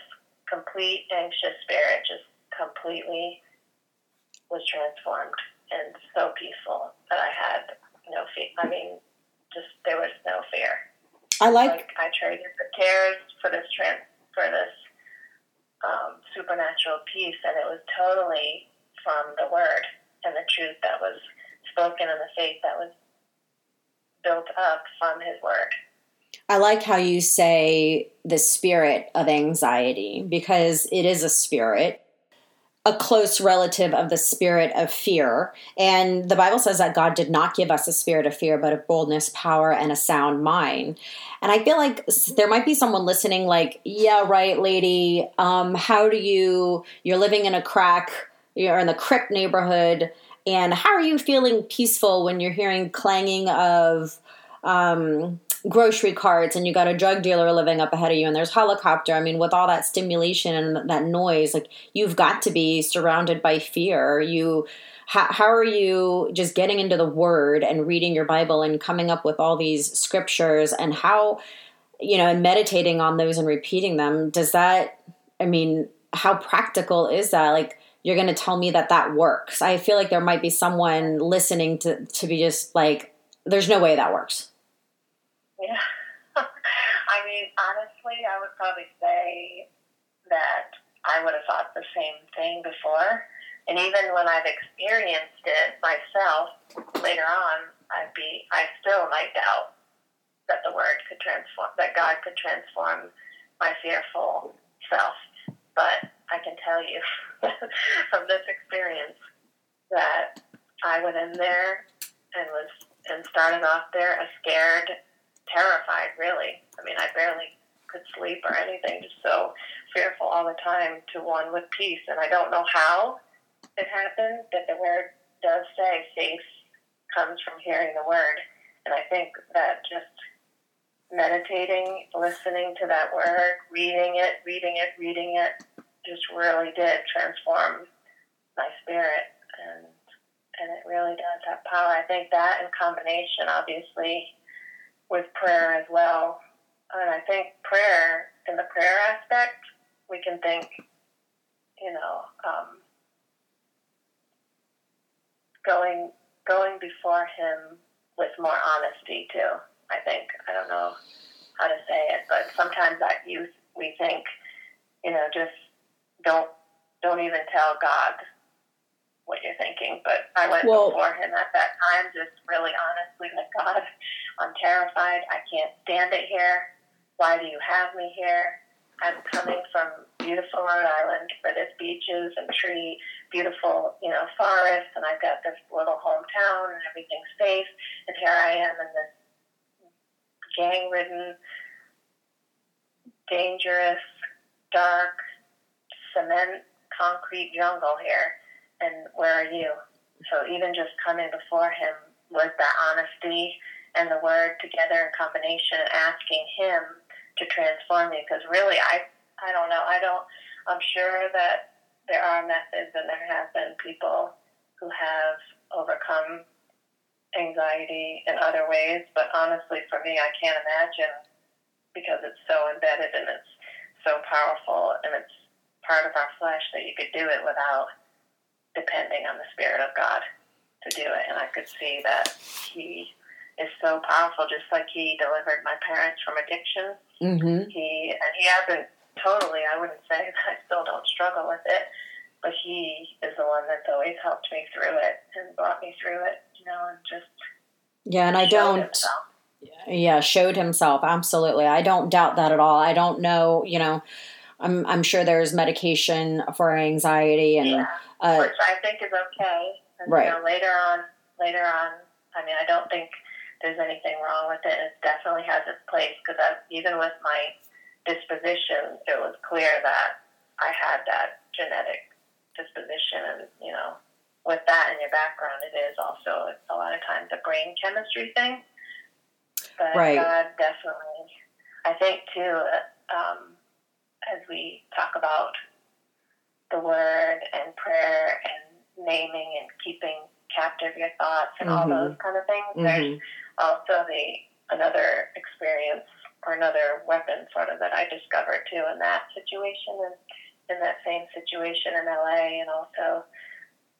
complete anxious spirit just completely was transformed and so peaceful that I had no fear. I mean, just there was no fear. I like, like I traded the cares for this trans for this um, supernatural peace, and it was totally from the Word and the truth that was spoken and the faith that was built up from His Word. I like how you say the spirit of anxiety because it is a spirit a close relative of the spirit of fear. And the Bible says that God did not give us a spirit of fear, but of boldness, power, and a sound mind. And I feel like there might be someone listening, like, yeah, right, lady. Um, how do you, you're living in a crack, you're in the Crip neighborhood, And how are you feeling peaceful when you're hearing clanging of um, grocery carts and you got a drug dealer living up ahead of you and there's helicopter? I mean, with all that stimulation and that noise, like you've got to be surrounded by fear. You how, how are you just getting into the word and reading your bible and coming up with all these scriptures and how you know and meditating on those and repeating them does that i mean how practical is that like you're going to tell me that that works i feel like there might be someone listening to to be just like there's no way that works yeah i mean honestly i would probably say that i would have thought the same thing before and even when I've experienced it myself later on, I'd be I still might doubt that the word could transform that God could transform my fearful self. But I can tell you from this experience that I went in there and was and started off there a scared, terrified really. I mean I barely could sleep or anything, just so fearful all the time to one with peace. And I don't know how it happens, but the word does say faith comes from hearing the word. And I think that just meditating, listening to that word, reading it, reading it, reading it, just really did transform my spirit. And and it really does have power. I think that in combination, obviously, with prayer as well. And I think prayer, in the prayer aspect, we can think, you know, um, going going before him with more honesty too. I think I don't know how to say it, but sometimes that youth we think, you know, just don't don't even tell God what you're thinking. But I went well, before him at that time, just really honestly, like God, I'm terrified. I can't stand it here. Why do you have me here? I'm coming from beautiful Rhode Island where there's beaches and tree, beautiful, you know, forests, and I've got this little hometown and everything's safe. And here I am in this gang-ridden, dangerous, dark, cement, concrete jungle here. And where are you? So even just coming before him with that honesty and the word together in combination, asking him to transform me. Because really I I don't know. I don't I'm sure that there are methods and there have been people who have overcome anxiety in other ways but honestly for me I can't imagine because it's so embedded and it's so powerful and it's part of our flesh that you could do it without depending on the spirit of God to do it and I could see that he is so powerful just like he delivered my parents from addiction Mm-hmm. He and he hasn't totally. I wouldn't say that I still don't struggle with it, but he is the one that's always helped me through it and brought me through it. You know, and just yeah. And I don't. Himself. Yeah, showed himself absolutely. I don't doubt that at all. I don't know. You know, I'm I'm sure there's medication for anxiety and yeah, uh, which I think is okay. And, right. You know, later on, later on. I mean, I don't think there's anything wrong with it. It definitely has its place because even with my disposition, it was clear that I had that genetic disposition, and you know, with that in your background, it is also a lot of times a brain chemistry thing. But right. God definitely, I think too, um, as we talk about the word and prayer and naming and keeping captive your thoughts and mm-hmm. all those kind of things, mm-hmm. there's also the another experience or another weapon sort of that I discovered too in that situation and in that same situation in LA and also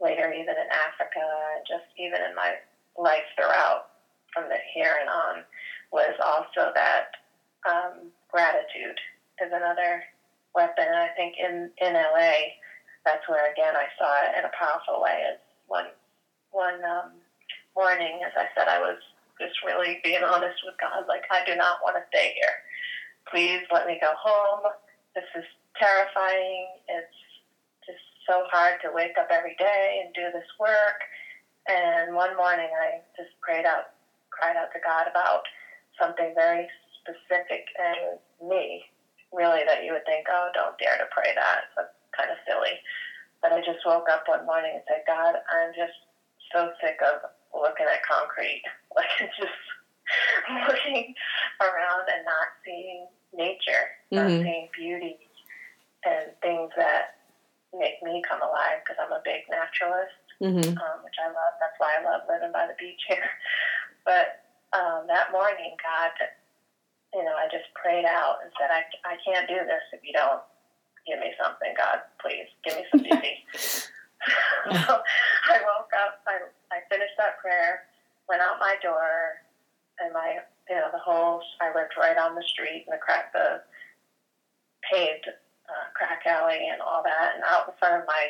later even in Africa and just even in my life throughout from the here and on was also that um, gratitude is another weapon. And I think in, in LA, that's where again I saw it in a powerful way. Is one one um, morning, as I said, I was just really being honest with God. Like, I do not want to stay here. Please let me go home. This is terrifying. It's just so hard to wake up every day and do this work. And one morning I just prayed out, cried out to God about something very specific and me, really, that you would think, oh, don't dare to pray that. That's kind of silly. But I just woke up one morning and said, God, I'm just so sick of looking at concrete. Like it's just looking around and not seeing nature, not Mhm. seeing beauty and things that make me come alive because I'm a big naturalist, Mm-hmm. um, which I love. That's why I love living by the beach here. But um, that morning, God, you know, I just prayed out and said, I, I can't do this if you don't give me something, God. Please give me some beauty. so I woke up, I, I finished that prayer, went out my door, and my, you know, the whole, I lived right on the street in the crack, the paved uh, crack alley and all that, and out in front of my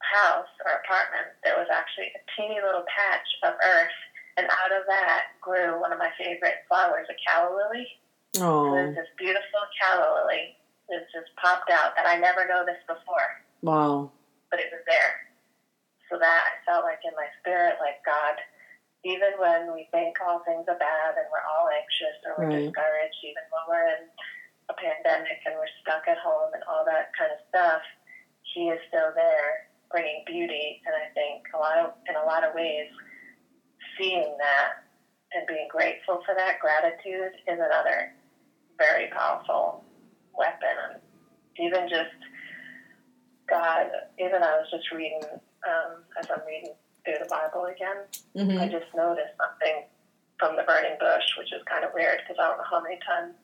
house or apartment, there was actually a teeny little patch of earth, and out of that grew one of my favorite flowers, a calla lily. Oh, There's this beautiful calla lily that just popped out that I never noticed before, wow. but it was there. So that I felt like in my spirit, like God, even when we think all things are bad and we're all anxious or we're Right. discouraged, even when we're in a pandemic and we're stuck at home and all that kind of stuff, He is still there, bringing beauty. And I think a lot of, in a lot of ways, seeing that and being grateful for that gratitude is another very powerful weapon. And even just God, even I was just reading um, as I'm reading through the Bible again. I Mm-hmm. just noticed something from the burning bush, which is kind of weird because I don't know how many times,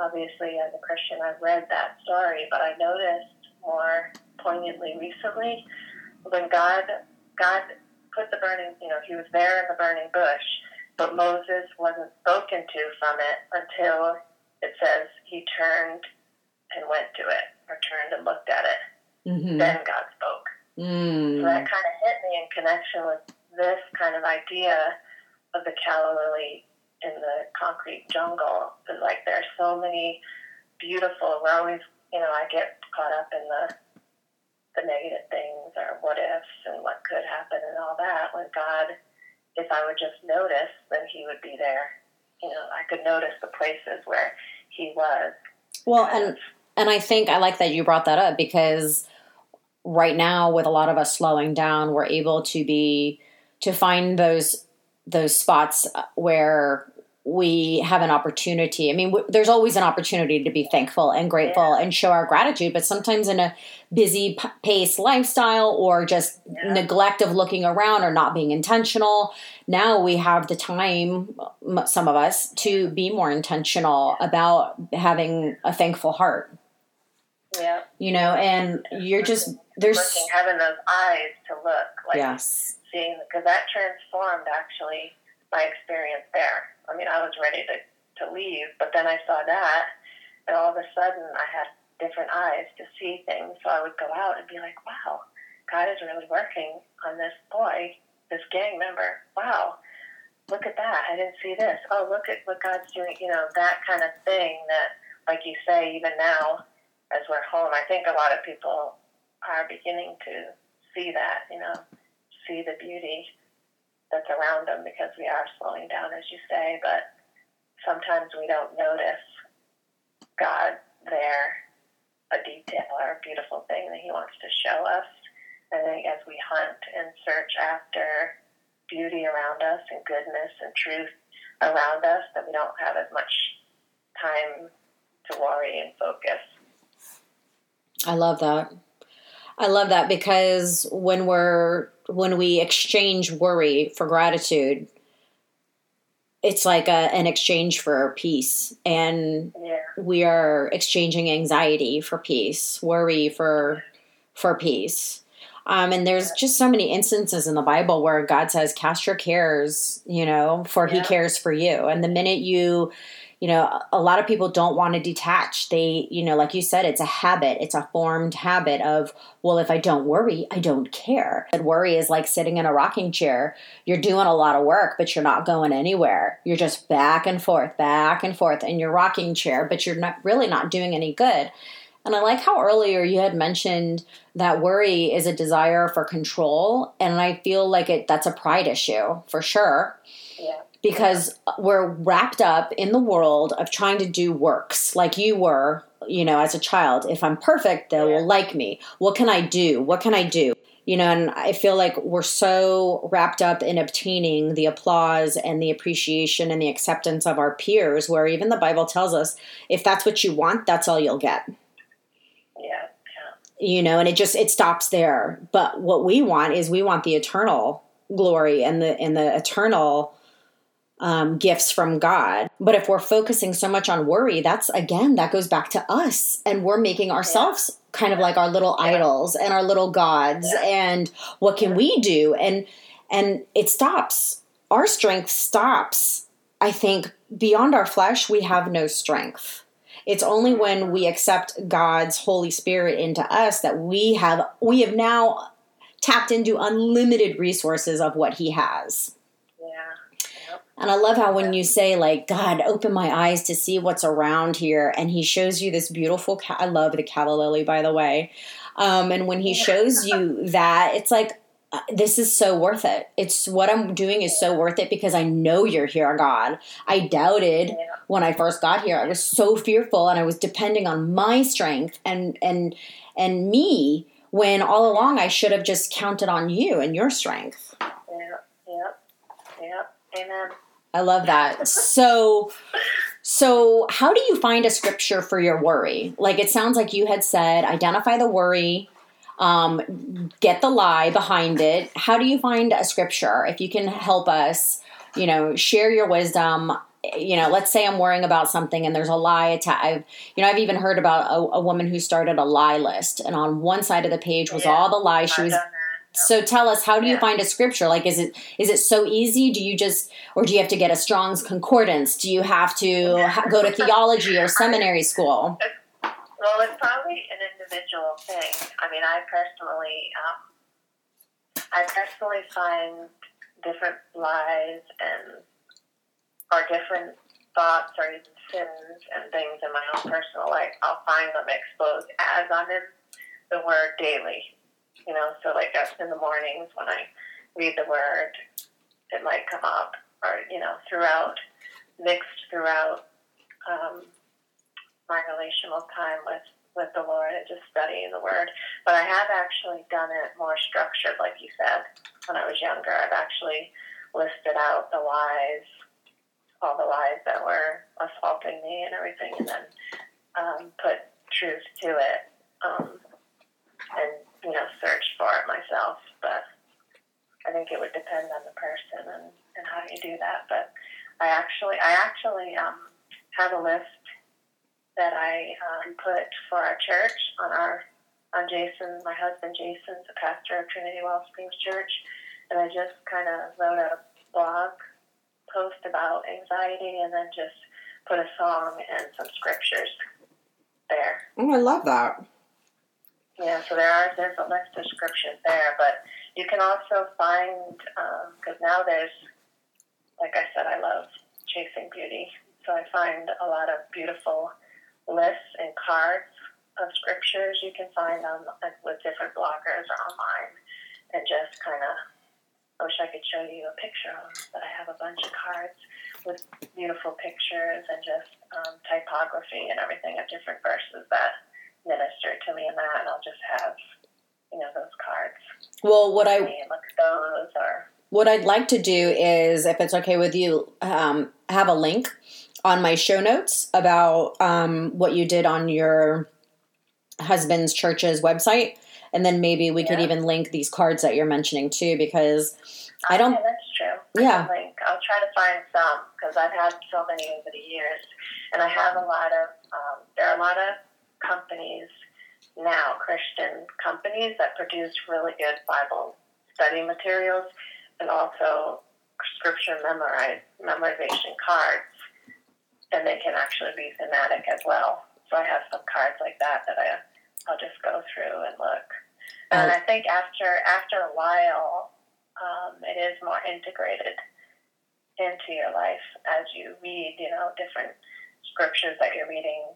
obviously, as a Christian, I've read that story, but I noticed more poignantly recently when God, God put the burning, you know, he was there in the burning bush, but Moses wasn't spoken to from it until it says he turned and went to it, or turned and looked at it. Mm-hmm. Then God spoke. So that Mm. kind of hit me in connection with this kind of idea of the calla lily in the concrete jungle. Because like are so many beautiful. We're always, you know, I get caught up in the the negative things or what ifs and what could happen and all that. When God, if I would just notice, then He would be there. You know, I could notice the places where He was. Well, and. And I think I like that you brought that up because right now with a lot of us slowing down, we're able to be to find those those spots where we have an opportunity. I mean, w- there's always an opportunity to be thankful and grateful and show our gratitude, but sometimes in a busy p- paced lifestyle or just Yeah. neglect of looking around or not being intentional, now we have the time, m- some of us, to be more intentional about having a thankful heart yeah, you know and you're just there's looking, having those eyes to look. Like yes seeing because that transformed actually my experience there. I mean, I was ready to, to leave, but then I saw that, and all of a sudden I had different eyes to see things. So I would go out and be like, wow, God is really working on this boy, this gang member. Wow, look at that. I didn't see this. Oh, look at what God's doing. You know, that kind of thing that, like you say, even now as we're home, I think a lot of people are beginning to see that, you know, see the beauty that's around them because we are slowing down, as you say, but sometimes we don't notice God there, a detail or a beautiful thing that He wants to show us. I think as we hunt and search after beauty around us and goodness and truth around us, that we don't have as much time to worry and focus. I love that. I love that because when we're when we exchange worry for gratitude it's like a, an exchange for peace. And Yeah, we are exchanging anxiety for peace worry for for peace. Um, and there's just so many instances in the bible where god says cast your cares you know for he cares for you. And the minute you you know a lot of people don't want to detach. They you know like you said it's a habit. It's a formed habit of well if i don't worry i don't care. And worry is like sitting in a rocking chair. You're doing a lot of work but you're not going anywhere. You're just back and forth back and forth in your rocking chair but you're not really not doing any good. And i like how earlier you had mentioned that worry is a desire for control and i feel like it that's a pride issue for sure. Yeah, because we're wrapped up in the world of trying to do works like you were, you know, as a child. If I'm perfect, they will like me. What can I do? What can I do? you know, and I feel like we're so wrapped up in obtaining the applause and the appreciation and the acceptance of our peers, where even the Bible tells us if that's what you want, that's all you'll get. Yeah. You know, and it just it stops there. But what we want is we want the eternal glory and the and the eternal um, gifts from God. But if we're focusing so much on worry, that's again that goes back to us, and we're making ourselves yeah kind of like our little idols and our little gods. Yeah. and what can we do? And and it stops. Our strength stops i think beyond our flesh we have no strength. It's only when we accept god's holy spirit into us that we have we have now tapped into unlimited resources of what he has and I love how when you say like God, open my eyes to see what's around here, and He shows you this beautiful. Ca- I love the calla lily, by the way. Um, and when He shows you that, it's like uh, this is so worth it. It's what I'm doing is so worth it because I know you're here, God. I doubted when I first got here. I was so fearful, and I was depending on my strength and and and me when all along I should have just counted on you and your strength. Yeah, yeah, yeah. Amen. I love that. So, so how do you find a scripture for your worry? Like it sounds like you had said, identify the worry, um, get the lie behind it. How do you find a scripture? If you can help us, you know, share your wisdom. You know, let's say I'm worrying about something and there's a lie attack. I've, you know, I've even heard about a, a, woman who started a lie list, and on one side of the page was yeah, all the lies she was so tell us how do you yeah. find a scripture? Like is it is it so easy? Do you just or do you have to get a strong's concordance? Do you have to ha- go to theology or seminary school? Well it's probably an individual thing. I mean i personally um, i personally find different lies and or different thoughts or even sins and things in my own personal life i'll find them exposed as i'm in the word daily you know, so like in the mornings when I read the word, it might come up, or you know, throughout, mixed throughout um, my relational time with with the Lord and just studying the Word. But I have actually done it more structured, like you said. When I was younger, I've actually listed out the lies, all the lies that were assaulting me and everything, and then um, put truth to it. Um, and you know, search for it myself, but I think it would depend on the person and, and how you do that. But I actually, I actually um, have a list that I um, put for our church on our on Jason, my husband Jason's a pastor of Trinity Wellsprings Church, and I just kind of wrote a blog post about anxiety, and then just put a song and some scriptures there. Oh, I love that. Yeah, so there are there's a list of scriptures there, but you can also find because um, now there's, like I said, I love chasing beauty, so I find a lot of beautiful lists and cards of scriptures you can find on with different bloggers or online, and just kind of. I wish I could show you a picture of them, but I have a bunch of cards with beautiful pictures and just um, typography and everything of different verses that minister to me in that, and I'll just have you know those cards. Well, what I look at those or what I'd like to do is, if it's okay with you, um, have a link on my show notes about um, what you did on your husband's church's website, and then maybe we yeah. could even link these cards that you're mentioning too, because I don't. That's true. Yeah. Link. I'll try to find some because I've had so many over the years, and I have a lot of. Um, there are a lot of companies now, Christian companies that produce really good Bible study materials and also scripture memorize, memorization cards. And they can actually be thematic as well. So I have some cards like that that I, I'll just go through and look. And I think after after a while, um, it is more integrated into your life as you read, you know, different scriptures that you're reading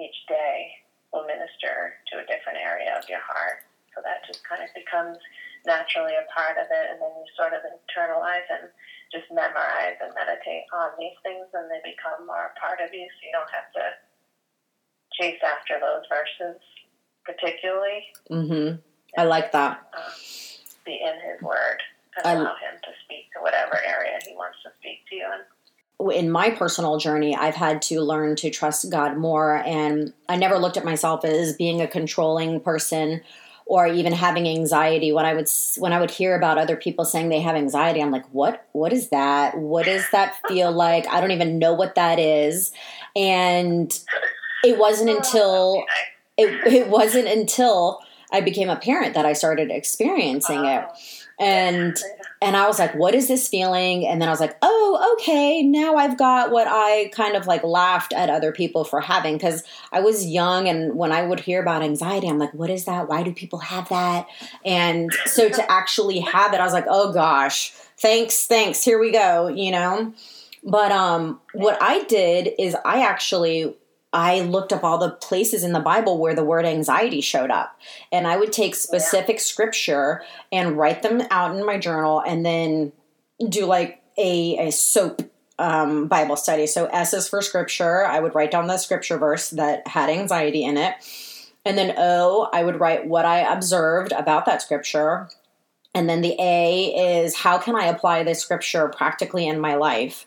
each day will minister to a different area of your heart. So that just kind of becomes naturally a part of it, and then you sort of internalize and just memorize and meditate on these things, and they become more a part of you. So you don't have to chase after those verses particularly. Mm-hmm. I like that. Um, be in His Word and allow Him to speak to whatever area He wants to speak to you in. In my personal journey, I've had to learn to trust God more, and I never looked at myself as being a controlling person or even having anxiety. When i would when i would hear about other people saying they have anxiety i'm like what what is that? What does that feel like? I don't even know what that is. And it wasn't oh, until it, it wasn't until i became a parent that i started experiencing it. Oh. and and I was like, what is this feeling? And then I was like, oh, okay, now I've got what I kind of like laughed at other people for having because I was young. And when I would hear about anxiety, I'm like, what is that? Why do people have that? And so to actually have it, I was like, oh gosh, thanks, thanks, here we go, you know? But um, what I did is I actually I looked up all the places in the Bible where the word anxiety showed up. And I would take specific yeah. scripture and write them out in my journal and then do like a, a SOAP um, Bible study. So S is for scripture. I would write down the scripture verse that had anxiety in it. And then O, I would write what I observed about that scripture. And then the A is how can I apply this scripture practically in my life?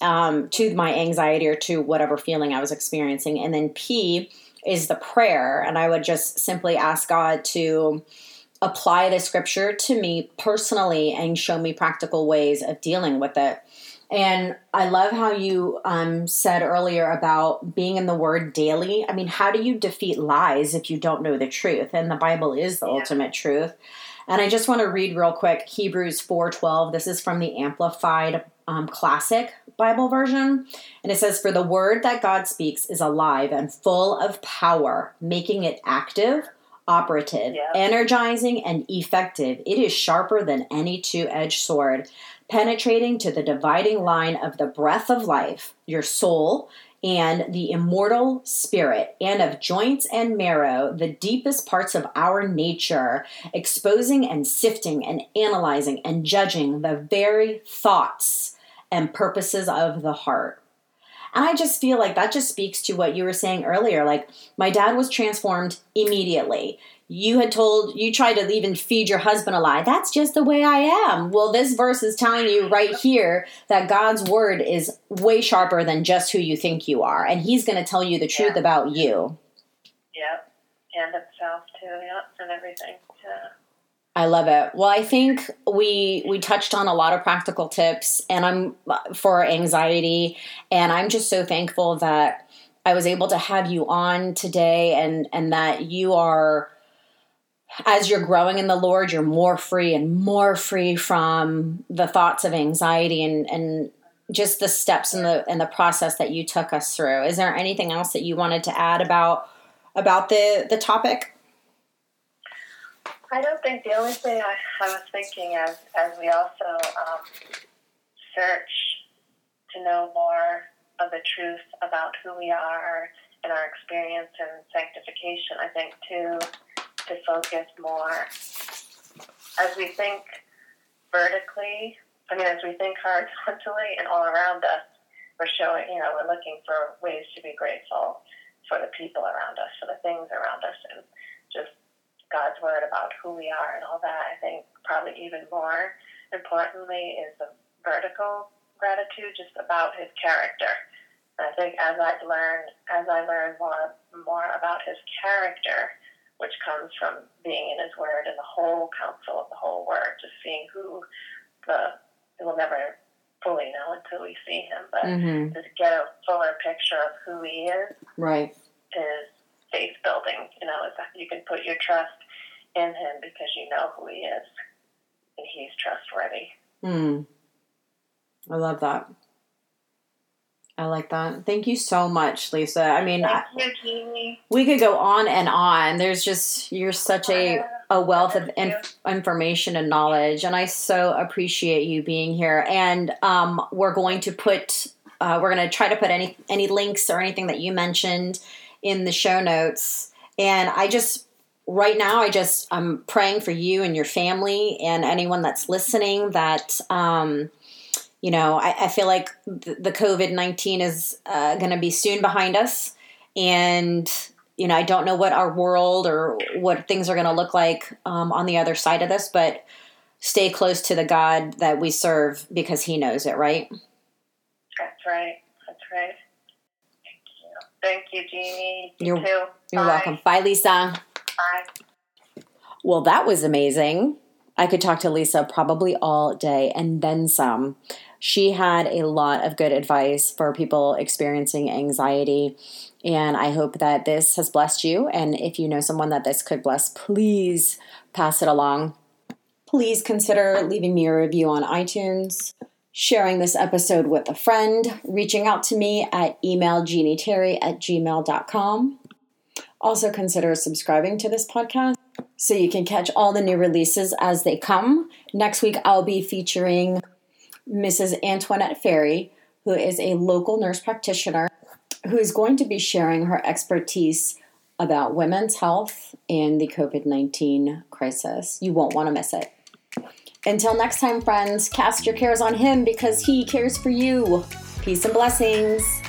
Um, to my anxiety or to whatever feeling I was experiencing. And then P is the prayer. And I would just simply ask God to apply the scripture to me personally and show me practical ways of dealing with it. And I love how you um, said earlier about being in the Word daily. I mean, how do you defeat lies if you don't know the truth? And the Bible is the yeah. ultimate truth. And I just want to read real quick Hebrews 4:12. This is from the Amplified um, Classic Bible version. And it says, For the word that God speaks is alive and full of power, making it active, operative, yeah. energizing, and effective. It is sharper than any two edged sword, penetrating to the dividing line of the breath of life, your soul, and the immortal spirit, and of joints and marrow, the deepest parts of our nature, exposing and sifting and analyzing and judging the very thoughts and purposes of the heart. And I just feel like that just speaks to what you were saying earlier. Like, my dad was transformed immediately. You had told, you tried to even feed your husband a lie. That's just the way I am. Well, this verse is telling you right here that God's word is way sharper than just who you think you are. And he's going to tell you the truth yeah. about you. Yep. And himself, too. Yep. And everything. I love it. Well, I think we we touched on a lot of practical tips and I'm for anxiety and I'm just so thankful that I was able to have you on today and and that you are as you're growing in the Lord, you're more free and more free from the thoughts of anxiety and and just the steps and the and the process that you took us through. Is there anything else that you wanted to add about about the the topic? I don't think the only thing I, I was thinking as as we also um, search to know more of the truth about who we are and our experience in sanctification, I think too to focus more as we think vertically. I mean, as we think horizontally and all around us, we're showing, you know, we're looking for ways to be grateful for the people around us, for the things around us, and just God's word about who we are and all that. I think probably even more importantly is the vertical gratitude, just about His character. And I think as I've learned, as I learn more more about His character, which comes from being in His Word and the whole counsel of the whole Word, just seeing who the we'll never fully know until we see Him, but mm-hmm. just get a fuller picture of who He is. Right. Is faith building. You know, you can put your trust in him because you know who he is and he's trustworthy. Hmm. I love that. I like that. Thank you so much, Lisa. I mean, you, we could go on and on. There's just you're such a a wealth of inf- information and knowledge, and I so appreciate you being here. And um, we're going to put uh, we're going to try to put any any links or anything that you mentioned in the show notes. And I just right now, I just I'm praying for you and your family and anyone that's listening that. Um, you know, I, I feel like the, the COVID 19 is uh, going to be soon behind us. And, you know, I don't know what our world or what things are going to look like um, on the other side of this, but stay close to the God that we serve because He knows it, right. That's right. Thank you. Jeannie. You you're, too. You're Bye. welcome. Bye, Lisa. Bye. Well, that was amazing. I could talk to Lisa probably all day and then some. She had a lot of good advice for people experiencing anxiety. And I hope that this has blessed you. And if you know someone that this could bless, please pass it along. Please consider leaving me a review on iTunes, sharing this episode with a friend, reaching out to me at emailjeannieterry at gmail.com. Also, consider subscribing to this podcast so you can catch all the new releases as they come. Next week, I'll be featuring Mrs. Antoinette Ferry, who is a local nurse practitioner who is going to be sharing her expertise about women's health and the COVID 19 crisis. You won't want to miss it. Until next time, friends, cast your cares on Him because He cares for you. Peace and blessings.